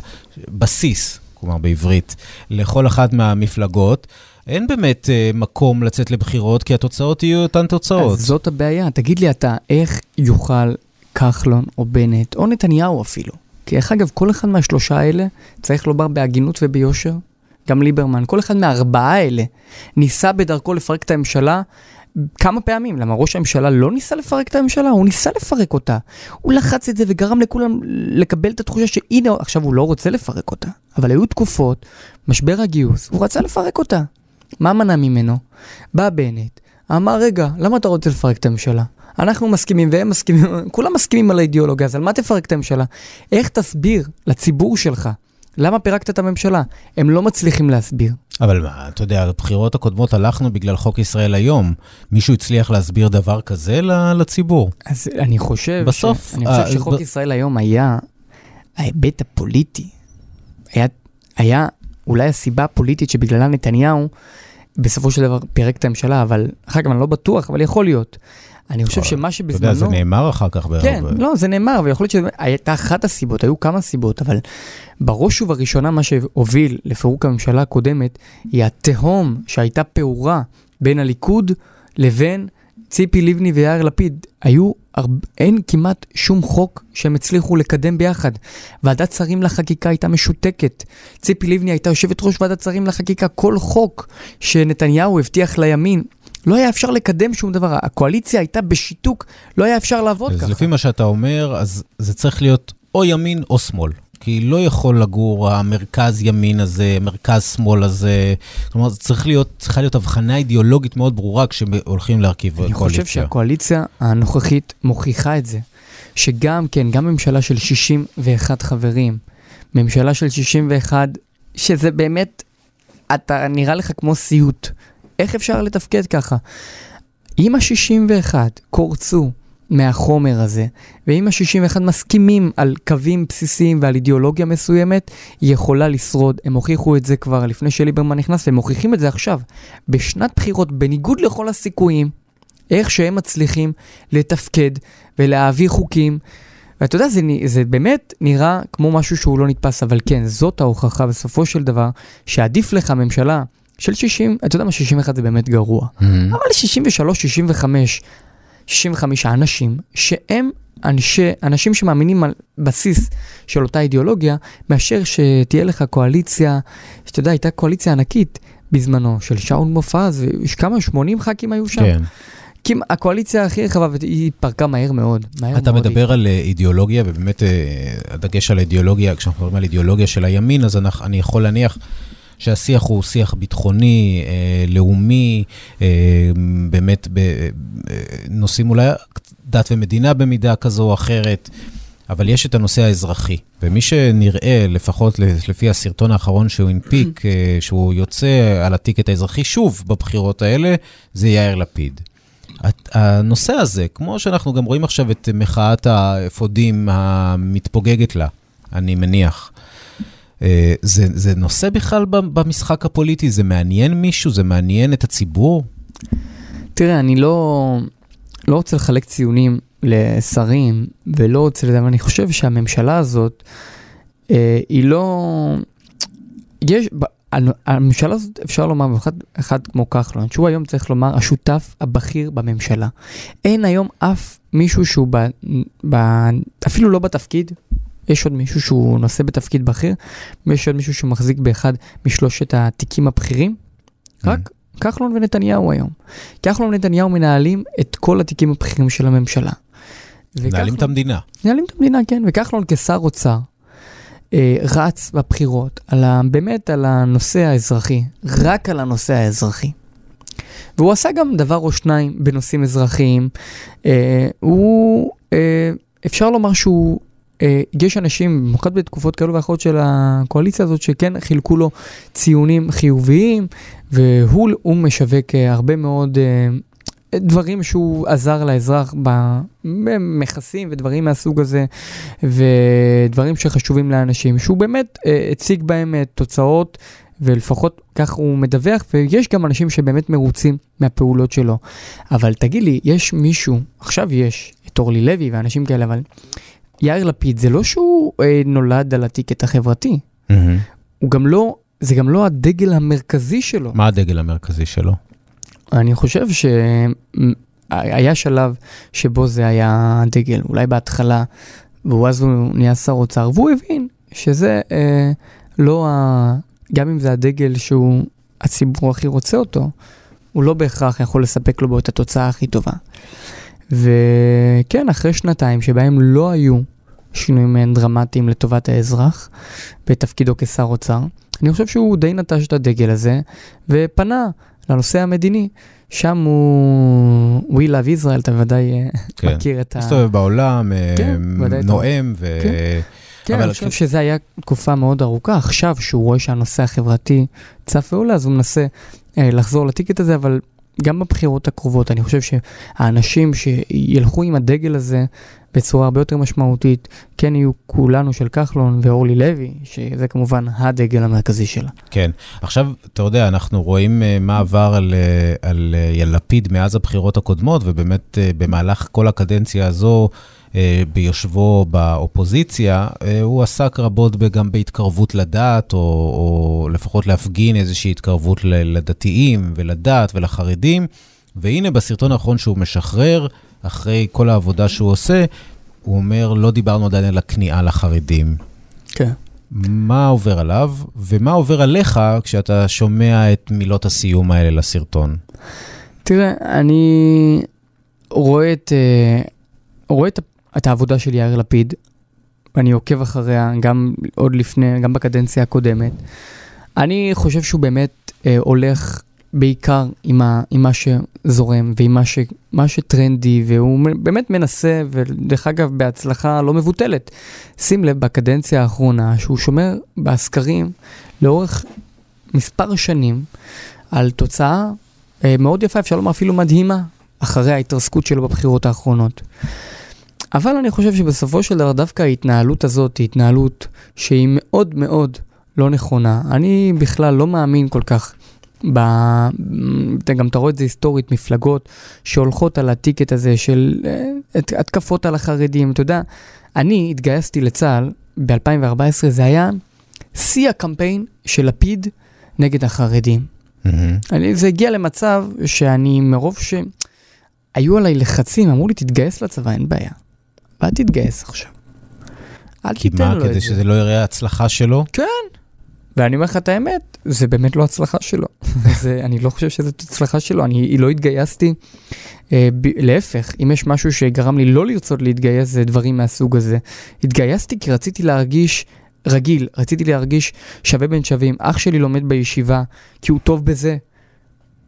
בסיס, כלומר בעברית, לכל אחת מהמפלגות, אין באמת אה, מקום לצאת לבחירות, כי התוצאות יהיו אותן תוצאות. אז זאת הבעיה. תגיד לי אתה, איך יוכל כחלון או בנט, או נתניהו אפילו. כי דרך אגב, כל אחד מהשלושה האלה, צריך לומר בהגינות וביושר, גם ליברמן, כל אחד מהארבעה האלה, ניסה בדרכו לפרק את הממשלה כמה פעמים. למה ראש הממשלה לא ניסה לפרק את הממשלה? הוא ניסה לפרק אותה. הוא לחץ את זה וגרם לכולם לקבל את התחושה שהנה, עכשיו הוא לא רוצה לפרק אותה. אבל היו תקופות, משבר הגיוס, הוא רצה לפרק אותה. מה מנע ממנו? בא בנט, אמר, רגע, למה אתה רוצה לפרק את הממשלה? אנחנו מסכימים והם מסכימים, כולם מסכימים על האידיאולוגיה, אז על מה תפרק את הממשלה? איך תסביר לציבור שלך למה פירקת את הממשלה? הם לא מצליחים להסביר. אבל מה, אתה יודע, בבחירות הקודמות הלכנו בגלל חוק ישראל היום. מישהו הצליח להסביר דבר כזה לציבור? אז אני חושב, בסוף, ש... אני חושב uh, שחוק ב... ישראל היום היה, ההיבט הפוליטי, היה, היה אולי הסיבה הפוליטית שבגללה נתניהו בסופו של דבר פירק את הממשלה, אבל אחר כך אני לא בטוח, אבל יכול להיות. אני חושב שמה שבזמנו... אתה יודע, זה נאמר אחר כך. כן, לא, זה נאמר, ויכול להיות שהייתה אחת הסיבות, היו כמה סיבות, אבל בראש ובראשונה מה שהוביל לפירוק הממשלה הקודמת, היא התהום שהייתה פעורה בין הליכוד לבין ציפי לבני ויאיר לפיד. היו, הרבה, אין כמעט שום חוק שהם הצליחו לקדם ביחד. ועדת שרים לחקיקה הייתה משותקת. ציפי לבני הייתה יושבת ראש ועדת שרים לחקיקה. כל חוק שנתניהו הבטיח לימין, לא היה אפשר לקדם שום דבר. הקואליציה הייתה בשיתוק, לא היה אפשר לעבוד אז ככה. אז לפי מה שאתה אומר, אז זה צריך להיות או ימין או שמאל. כי לא יכול לגור המרכז ימין הזה, מרכז שמאל הזה. כלומר, צריך להיות, צריכה להיות הבחנה אידיאולוגית מאוד ברורה כשהולכים להרכיב קואליציה. אני חושב שהקואליציה הנוכחית מוכיחה את זה. שגם, כן, גם ממשלה של 61 חברים, ממשלה של 61, שזה באמת, אתה נראה לך כמו סיוט. איך אפשר לתפקד ככה? אם ה-61 קורצו מהחומר הזה, ואם ה-61 מסכימים על קווים בסיסיים ועל אידיאולוגיה מסוימת, היא יכולה לשרוד. הם הוכיחו את זה כבר לפני שליברמן נכנס, והם מוכיחים את זה עכשיו. בשנת בחירות, בניגוד לכל הסיכויים, איך שהם מצליחים לתפקד ולהעביר חוקים. ואתה יודע, זה, זה באמת נראה כמו משהו שהוא לא נתפס, אבל כן, זאת ההוכחה בסופו של דבר, שעדיף לך ממשלה של 60, אתה יודע מה, 61 זה באמת גרוע. Mm-hmm. אבל 63, 65, 65 אנשים שהם אנשי, אנשים שמאמינים על בסיס של אותה אידיאולוגיה, מאשר שתהיה לך קואליציה, שאתה יודע, הייתה קואליציה ענקית בזמנו, של שאול מופז, כמה, 80 ח"כים היו שם? כן. כי הקואליציה הכי רחבה, והיא התפרקה מהר מאוד. מהר אתה מאוד מדבר היא... על אה, אידיאולוגיה, ובאמת אה, הדגש על האידיאולוגיה, כשאנחנו מדברים על אידיאולוגיה של הימין, אז אני יכול להניח שהשיח הוא שיח ביטחוני, אה, לאומי, אה, באמת בנושאים אולי דת ומדינה במידה כזו או אחרת, אבל יש את הנושא האזרחי. ומי שנראה, לפחות לפי הסרטון האחרון שהוא הנפיק, אה, שהוא יוצא על הטיקט האזרחי שוב בבחירות האלה, זה יאיר לפיד. הנושא הזה, כמו שאנחנו גם רואים עכשיו את מחאת האפודים המתפוגגת לה, אני מניח, אה, זה, זה נושא בכלל במשחק הפוליטי? זה מעניין מישהו? זה מעניין את הציבור? תראה, אני לא, לא רוצה לחלק ציונים לשרים, ולא רוצה לדעת, אבל אני חושב שהממשלה הזאת, אה, היא לא... יש, הממשלה הזאת, אפשר לומר, אחד, אחד כמו כחלון, שהוא היום צריך לומר השותף הבכיר בממשלה. אין היום אף מישהו שהוא ב, ב, אפילו לא בתפקיד, יש עוד מישהו שהוא נושא בתפקיד בכיר, ויש עוד מישהו שמחזיק באחד משלושת התיקים הבכירים. Mm. רק כחלון ונתניהו היום. כחלון ונתניהו מנהלים את כל התיקים הבכירים של הממשלה. מנהלים את המדינה. מנהלים את המדינה, כן, וכחלון כשר אוצר. אה, רץ בבחירות, על ה, באמת על הנושא האזרחי, רק על הנושא האזרחי. והוא עשה גם דבר או שניים בנושאים אזרחיים. אה, הוא, אה, אפשר לומר שהוא, יש אנשים, במיוחד בתקופות כאלו ואחרות של הקואליציה הזאת, שכן חילקו לו ציונים חיוביים, והוא משווק אה, הרבה מאוד... אה, דברים שהוא עזר לאזרח במכסים ודברים מהסוג הזה, ודברים שחשובים לאנשים, שהוא באמת אה, הציג בהם אה, תוצאות, ולפחות כך הוא מדווח, ויש גם אנשים שבאמת מרוצים מהפעולות שלו. אבל תגיד לי, יש מישהו, עכשיו יש את אורלי לוי ואנשים כאלה, אבל יאיר לפיד, זה לא שהוא אה, נולד על הטיקט החברתי, mm-hmm. הוא גם לא, זה גם לא הדגל המרכזי שלו. מה הדגל המרכזי שלו? אני חושב שהיה שלב שבו זה היה דגל, אולי בהתחלה, ואז הוא נהיה שר אוצר, והוא הבין שזה אה, לא ה... גם אם זה הדגל שהוא הציבור הכי רוצה אותו, הוא לא בהכרח יכול לספק לו בו את התוצאה הכי טובה. וכן, אחרי שנתיים שבהם לא היו שינויים דרמטיים לטובת האזרח בתפקידו כשר אוצר, אני חושב שהוא די נטש את הדגל הזה ופנה לנושא המדיני. שם הוא We Love Israel, אתה ודאי אה, כן. מכיר את ה... מסתובב בעולם, אה, כן, נואם, ו... כן. כן, אבל... אני חושב שזה היה תקופה מאוד ארוכה. עכשיו, שהוא רואה שהנושא החברתי צף ועולה, אז הוא מנסה אה, לחזור לטיקט הזה, אבל גם בבחירות הקרובות, אני חושב שהאנשים שילכו עם הדגל הזה בצורה הרבה יותר משמעותית, כן יהיו כולנו של כחלון ואורלי לוי, שזה כמובן הדגל המרכזי שלה. כן. עכשיו, אתה יודע, אנחנו רואים uh, מה עבר על, uh, על uh, לפיד מאז הבחירות הקודמות, ובאמת במהלך כל הקדנציה הזו, ביושבו באופוזיציה, הוא עסק רבות גם בהתקרבות לדת, או, או לפחות להפגין איזושהי התקרבות לדתיים ולדת ולחרדים. והנה בסרטון האחרון שהוא משחרר, אחרי כל העבודה שהוא עושה, הוא אומר, לא דיברנו עדיין על הכניעה לחרדים. כן. מה עובר עליו, ומה עובר עליך כשאתה שומע את מילות הסיום האלה לסרטון? תראה, אני רואה את, אה, רואה את, את העבודה של יאיר לפיד, ואני עוקב אחריה גם עוד לפני, גם בקדנציה הקודמת. אני חושב שהוא באמת אה, הולך בעיקר עם, ה, עם מה שזורם ועם מה, ש, מה שטרנדי, והוא באמת מנסה, ודרך אגב, בהצלחה לא מבוטלת. שים לב, בקדנציה האחרונה, שהוא שומר בסקרים לאורך מספר שנים על תוצאה אה, מאוד יפה, אפשר לומר אפילו מדהימה, אחרי ההתרסקות שלו בבחירות האחרונות. אבל אני חושב שבסופו של דבר דווקא ההתנהלות הזאת היא התנהלות שהיא מאוד מאוד לא נכונה. אני בכלל לא מאמין כל כך ב... גם אתה רואה את זה היסטורית, מפלגות שהולכות על הטיקט הזה של אה, התקפות על החרדים. אתה יודע, אני התגייסתי לצה"ל ב-2014, זה היה שיא הקמפיין של לפיד נגד החרדים. Mm-hmm. אני, זה הגיע למצב שאני מרוב שהיו עליי לחצים, אמרו לי, תתגייס לצבא, אין בעיה. ואל תתגייס עכשיו. אל תיתן לו את זה. כי מה, כדי שזה לא יראה הצלחה שלו? כן. ואני אומר לך את האמת, זה באמת לא הצלחה שלו. זה, אני לא חושב שזאת הצלחה שלו, אני לא התגייסתי. אה, ב, להפך, אם יש משהו שגרם לי לא לרצות להתגייס, זה דברים מהסוג הזה. התגייסתי כי רציתי להרגיש רגיל, רציתי להרגיש שווה בין שווים. אח שלי לומד בישיבה, כי הוא טוב בזה,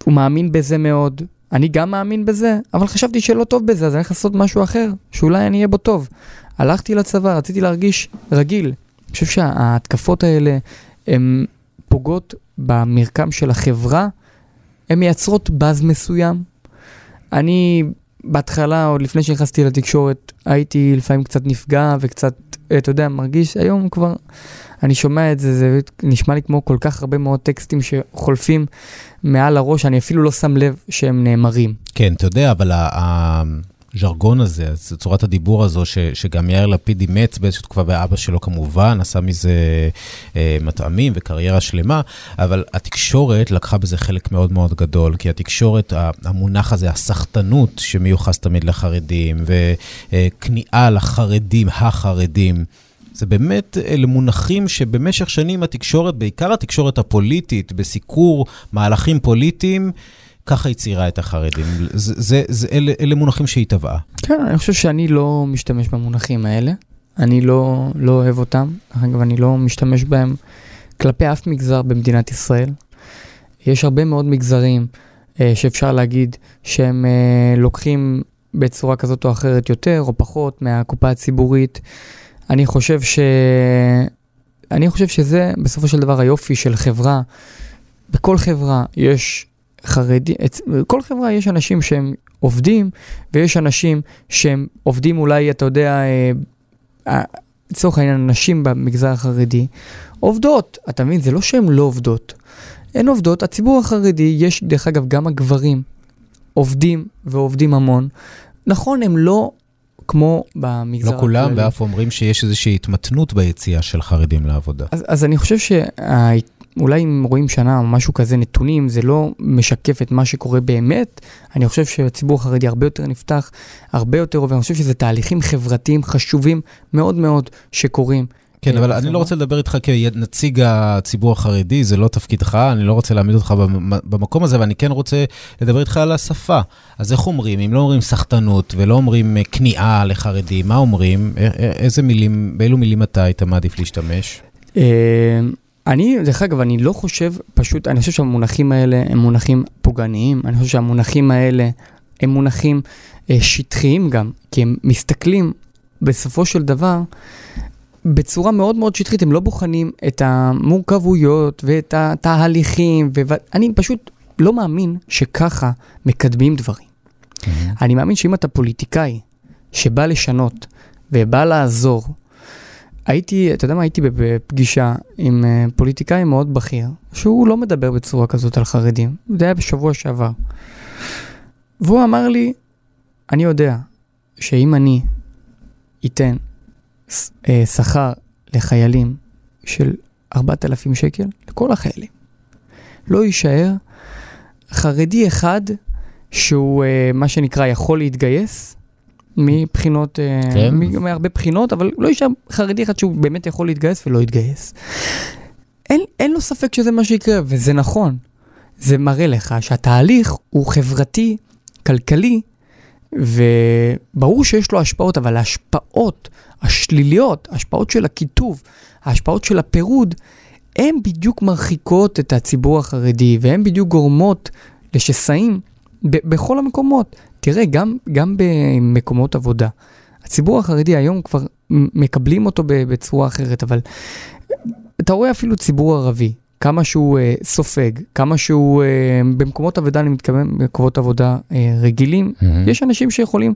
הוא מאמין בזה מאוד. אני גם מאמין בזה, אבל חשבתי שלא טוב בזה, אז אני הולך לעשות משהו אחר, שאולי אני אהיה בו טוב. הלכתי לצבא, רציתי להרגיש רגיל. אני חושב שההתקפות האלה הן פוגעות במרקם של החברה, הן מייצרות באז מסוים. אני בהתחלה, עוד לפני שנכנסתי לתקשורת, הייתי לפעמים קצת נפגע וקצת, אתה יודע, מרגיש, היום כבר אני שומע את זה, זה נשמע לי כמו כל כך הרבה מאוד טקסטים שחולפים מעל הראש, אני אפילו לא שם לב שהם נאמרים. כן, אתה יודע, אבל הז'רגון הזה, צורת הדיבור הזו, ש, שגם יאיר לפיד אימץ באיזושהי תקופה, ואבא שלו כמובן עשה מזה אה, מטעמים וקריירה שלמה, אבל התקשורת לקחה בזה חלק מאוד מאוד גדול, כי התקשורת, המונח הזה, הסחטנות שמיוחס תמיד לחרדים, וכניעה לחרדים, החרדים, זה באמת אלה מונחים שבמשך שנים התקשורת, בעיקר התקשורת הפוליטית, בסיקור מהלכים פוליטיים, ככה היא ציירה את החרדים. זה, זה, זה, אלה, אלה מונחים שהיא טבעה. כן, אני חושב שאני לא משתמש במונחים האלה. אני לא, לא אוהב אותם. אגב, אני לא משתמש בהם כלפי אף מגזר במדינת ישראל. יש הרבה מאוד מגזרים אה, שאפשר להגיד שהם אה, לוקחים בצורה כזאת או אחרת יותר או פחות מהקופה הציבורית. אני חושב ש... אני חושב שזה בסופו של דבר היופי של חברה. בכל חברה יש חרדי, בכל חברה יש אנשים שהם עובדים, ויש אנשים שהם עובדים אולי, אתה יודע, אה, אה, לצורך העניין, נשים במגזר החרדי עובדות, אתה מבין? זה לא שהן לא עובדות. הן עובדות, הציבור החרדי, יש דרך אגב גם הגברים עובדים ועובדים המון. נכון, הם לא כמו במגזר לא כולם, ואף אומרים שיש איזושהי התמתנות ביציאה של חרדים לעבודה. אז, אז אני חושב שאולי אם רואים שנה או משהו כזה, נתונים, זה לא משקף את מה שקורה באמת. אני חושב שהציבור החרדי הרבה יותר נפתח, הרבה יותר עובר. אני חושב שזה תהליכים חברתיים חשובים מאוד מאוד שקורים. כן, אבל אני לא רוצה לדבר איתך כנציג הציבור החרדי, זה לא תפקידך, אני לא רוצה להעמיד אותך במקום הזה, ואני כן רוצה לדבר איתך על השפה. אז איך אומרים? אם לא אומרים סחטנות ולא אומרים אה, כניעה לחרדים, מה אומרים? איזה מילים, באילו מילים אתה היית מעדיף להשתמש? אני, דרך אגב, אני לא חושב, פשוט, אני חושב שהמונחים האלה הם מונחים פוגעניים, אני חושב שהמונחים האלה הם מונחים אה, שטחיים גם, כי הם מסתכלים בסופו של דבר בצורה מאוד מאוד שטחית, הם לא בוחנים את המורכבויות ואת התהליכים, ואני פשוט לא מאמין שככה מקדמים דברים. Mm-hmm. אני מאמין שאם אתה פוליטיקאי שבא לשנות ובא לעזור, הייתי, אתה יודע מה, הייתי בפגישה עם אה, פוליטיקאי מאוד בכיר, שהוא לא מדבר בצורה כזאת על חרדים, זה היה בשבוע שעבר. והוא אמר לי, אני יודע שאם אני אתן אה, שכר לחיילים של 4,000 שקל, לכל החיילים. לא יישאר חרדי אחד שהוא, אה, מה שנקרא, יכול להתגייס מבחינות, אה, כן. מהרבה בחינות, אבל לא יישאר חרדי אחד שהוא באמת יכול להתגייס ולא יתגייס. אין, אין לו ספק שזה מה שיקרה, וזה נכון. זה מראה לך שהתהליך הוא חברתי, כלכלי, וברור שיש לו השפעות, אבל ההשפעות השליליות, ההשפעות של הקיטוב, ההשפעות של הפירוד, הן בדיוק מרחיקות את הציבור החרדי, והן בדיוק גורמות לשסעים ב- בכל המקומות. תראה, גם, גם במקומות עבודה. הציבור החרדי היום כבר מקבלים אותו בצורה אחרת, אבל אתה רואה אפילו ציבור ערבי, כמה שהוא uh, סופג, כמה שהוא uh, במקומות עבודה, אני מתכוון במקומות עבודה uh, רגילים, mm-hmm. יש אנשים שיכולים,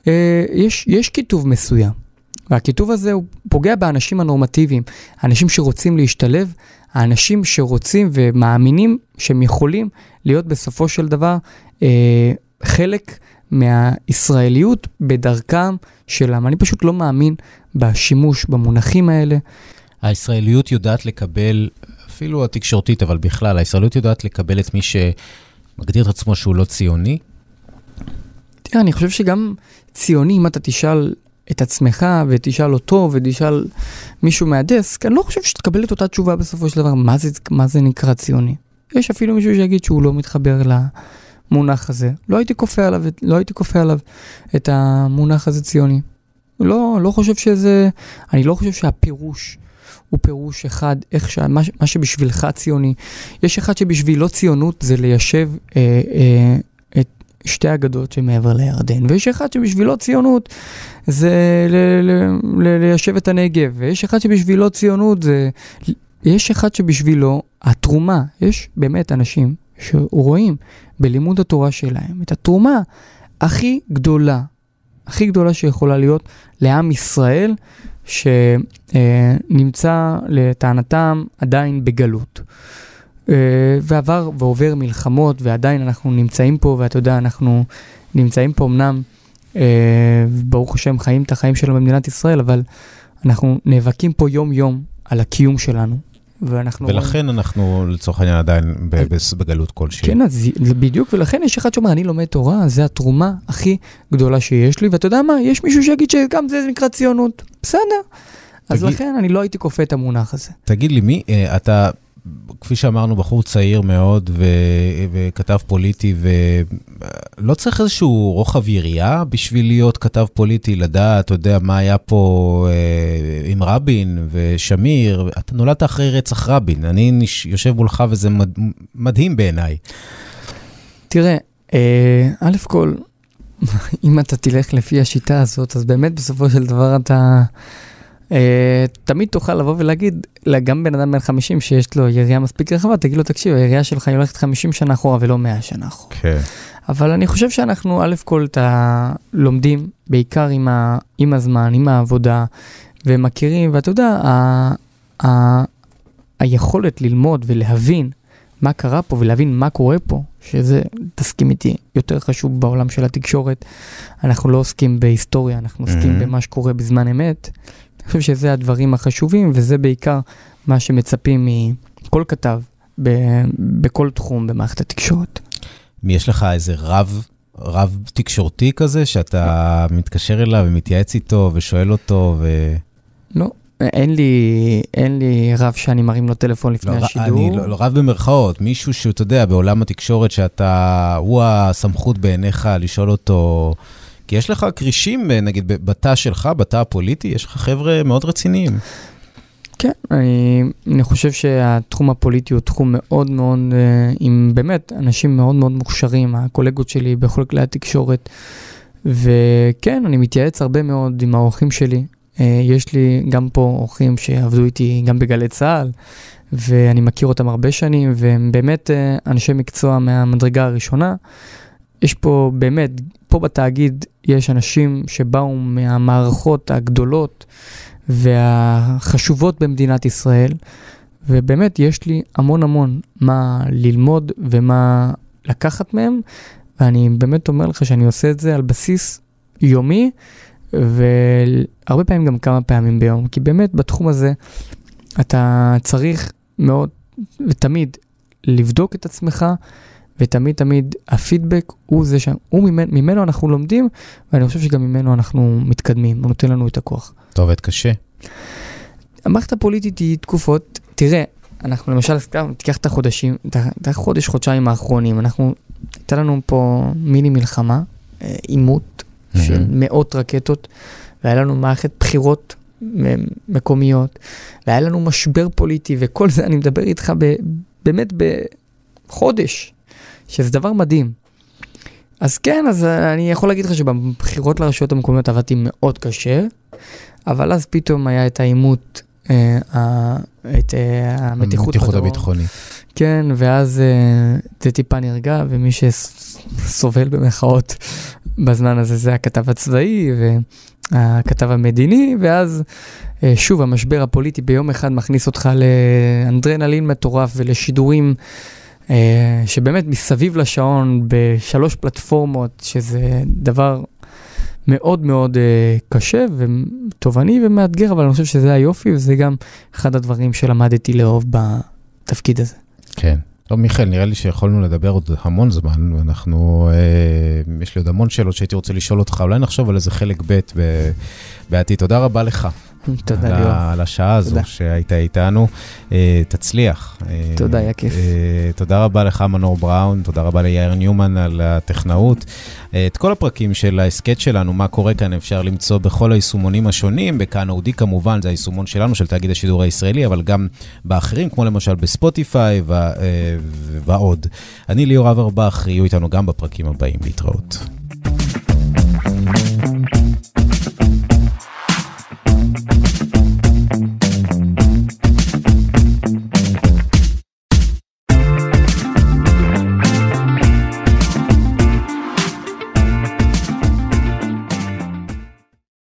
uh, יש, יש כיתוב מסוים, והכיתוב הזה הוא פוגע באנשים הנורמטיביים, האנשים שרוצים להשתלב, האנשים שרוצים ומאמינים שהם יכולים להיות בסופו של דבר uh, חלק מהישראליות בדרכם שלהם. אני פשוט לא מאמין בשימוש במונחים האלה. הישראליות יודעת לקבל אפילו התקשורתית, אבל בכלל, הישראליות יודעת לקבל את מי שמגדיר את עצמו שהוא לא ציוני? תראה, אני חושב שגם ציוני, אם אתה תשאל את עצמך ותשאל אותו ותשאל מישהו מהדסק, אני לא חושב שתקבל את אותה תשובה בסופו של דבר, מה זה, מה זה נקרא ציוני. יש אפילו מישהו שיגיד שהוא לא מתחבר למונח הזה. לא הייתי כופה עליו, לא הייתי כופה עליו את המונח הזה ציוני. לא, לא חושב שזה, אני לא חושב שהפירוש הוא פירוש אחד, איך ש... מה, מה שבשבילך ציוני. יש אחד שבשבילו ציונות זה ליישב אה, אה, את שתי אגדות שמעבר לירדן, ויש אחד שבשבילו ציונות זה ל, ל, ל, ליישב את הנגב, ויש אחד שבשבילו ציונות זה... יש אחד שבשבילו התרומה, יש באמת אנשים שרואים בלימוד התורה שלהם את התרומה הכי גדולה, הכי גדולה שיכולה להיות לעם ישראל, שנמצא לטענתם עדיין בגלות. אה, ועבר ועובר מלחמות, ועדיין אנחנו נמצאים פה, ואתה יודע, אנחנו נמצאים פה אמנם, אה, ברוך השם, חיים את החיים שלנו במדינת ישראל, אבל אנחנו נאבקים פה יום-יום על הקיום שלנו, ואנחנו... ולכן אנחנו לצורך העניין עדיין בגלות כלשהי. כן, אז בדיוק, ולכן יש אחד שאומר, אני לומד תורה, זה התרומה הכי גדולה שיש לי, ואתה יודע מה, יש מישהו שיגיד שגם זה נקרא ציונות. בסדר. אז תגיד... לכן אני לא הייתי כופה את המונח הזה. תגיד לי, מי, אה, אתה כפי שאמרנו, בחור צעיר מאוד ו... וכתב פוליטי, ולא צריך איזשהו רוחב יריעה בשביל להיות כתב פוליטי, לדעת, אתה יודע, מה היה פה אה, עם רבין ושמיר. אתה נולדת אחרי רצח רבין, אני יושב מולך וזה מד... מדהים בעיניי. תראה, אה, א' כל, (laughs) אם אתה תלך לפי השיטה הזאת, אז באמת בסופו של דבר אתה... Uh, תמיד תוכל לבוא ולהגיד, גם בן אדם בן 50 שיש לו יריעה מספיק רחבה, תגיד לו, תקשיב, היריעה שלך היא הולכת 50 שנה אחורה ולא 100 שנה אחורה. כן. אבל אני חושב שאנחנו, א' כל, את הלומדים, בעיקר עם, ה, עם הזמן, עם העבודה, ומכירים, ואתה יודע, ה, ה, היכולת ללמוד ולהבין מה קרה פה ולהבין מה קורה פה, שזה, תסכים איתי, יותר חשוב בעולם של התקשורת. אנחנו לא עוסקים בהיסטוריה, אנחנו עוסקים mm-hmm. במה שקורה בזמן אמת. אני חושב שזה הדברים החשובים, וזה בעיקר מה שמצפים מכל כתב ב- בכל תחום במערכת התקשורת. יש לך איזה רב, רב תקשורתי כזה, שאתה מתקשר אליו ומתייעץ איתו ושואל אותו ו... לא, אין לי, אין לי רב שאני מרים לו טלפון לפני לא, השידור. אני לא, לא רב במרכאות, מישהו שאתה יודע, בעולם התקשורת שאתה, הוא הסמכות בעיניך לשאול אותו, כי יש לך כרישים, נגיד, בתא שלך, בתא הפוליטי, יש לך חבר'ה מאוד רציניים. כן, אני, אני חושב שהתחום הפוליטי הוא תחום מאוד מאוד, אה, עם באמת אנשים מאוד מאוד מוכשרים, הקולגות שלי בכל כלי התקשורת. וכן, אני מתייעץ הרבה מאוד עם האורחים שלי. אה, יש לי גם פה אורחים שעבדו איתי גם בגלי צה"ל, ואני מכיר אותם הרבה שנים, והם באמת אה, אנשי מקצוע מהמדרגה הראשונה. יש פה באמת, פה בתאגיד יש אנשים שבאו מהמערכות הגדולות והחשובות במדינת ישראל, ובאמת יש לי המון המון מה ללמוד ומה לקחת מהם, ואני באמת אומר לך שאני עושה את זה על בסיס יומי, והרבה פעמים גם כמה פעמים ביום, כי באמת בתחום הזה אתה צריך מאוד ותמיד לבדוק את עצמך. ותמיד תמיד הפידבק הוא זה ש... הוא ממנו, ממנו אנחנו לומדים, ואני חושב שגם ממנו אנחנו מתקדמים, הוא נותן לנו את הכוח. אתה עובד קשה. המערכת הפוליטית היא תקופות, תראה, אנחנו למשל, תיקח את החודשים, את החודש, חודשיים האחרונים, אנחנו, הייתה לנו פה מיני מלחמה, אה, עימות של מאות רקטות, והיה לנו מערכת בחירות מקומיות, והיה לנו משבר פוליטי, וכל זה, אני מדבר איתך ב, באמת בחודש, שזה דבר מדהים. אז כן, אז אני יכול להגיד לך שבבחירות לרשויות המקומיות עבדתי מאוד קשה, אבל אז פתאום היה את העימות, אה, את אה, המתיחות המתיחות הביטחונית. כן, ואז אה, זה טיפה נרגע, ומי שסובל במחאות בזמן הזה זה הכתב הצבאי והכתב המדיני, ואז אה, שוב המשבר הפוליטי ביום אחד מכניס אותך לאנדרנלין מטורף ולשידורים. אה, שבאמת מסביב לשעון בשלוש פלטפורמות, שזה דבר מאוד מאוד uh, קשה ותובעני ומאתגר, אבל אני חושב שזה היופי וזה גם אחד הדברים שלמדתי לאהוב בתפקיד הזה. כן. טוב, מיכאל, נראה לי שיכולנו לדבר עוד המון זמן, ואנחנו, אה, יש לי עוד המון שאלות שהייתי רוצה לשאול אותך, אולי נחשוב על איזה חלק ב' בעתיד. תודה רבה לך. תודה, ליאור. על השעה הזו תודה. שהיית איתנו. Uh, תצליח. אה, תודה, היה כיף. Uh, תודה רבה לך, מנור בראון, תודה רבה ליאיר ניומן על הטכנאות. את כל הפרקים של ההסכת שלנו, מה קורה כאן, אפשר למצוא בכל היישומונים השונים, בכאן אודי כמובן, זה היישומון שלנו, של תאגיד השידור הישראלי, אבל גם באחרים, כמו למשל בספוטיפיי ו- ועוד. אני ליאור אברבך, יהיו איתנו גם בפרקים הבאים, להתראות.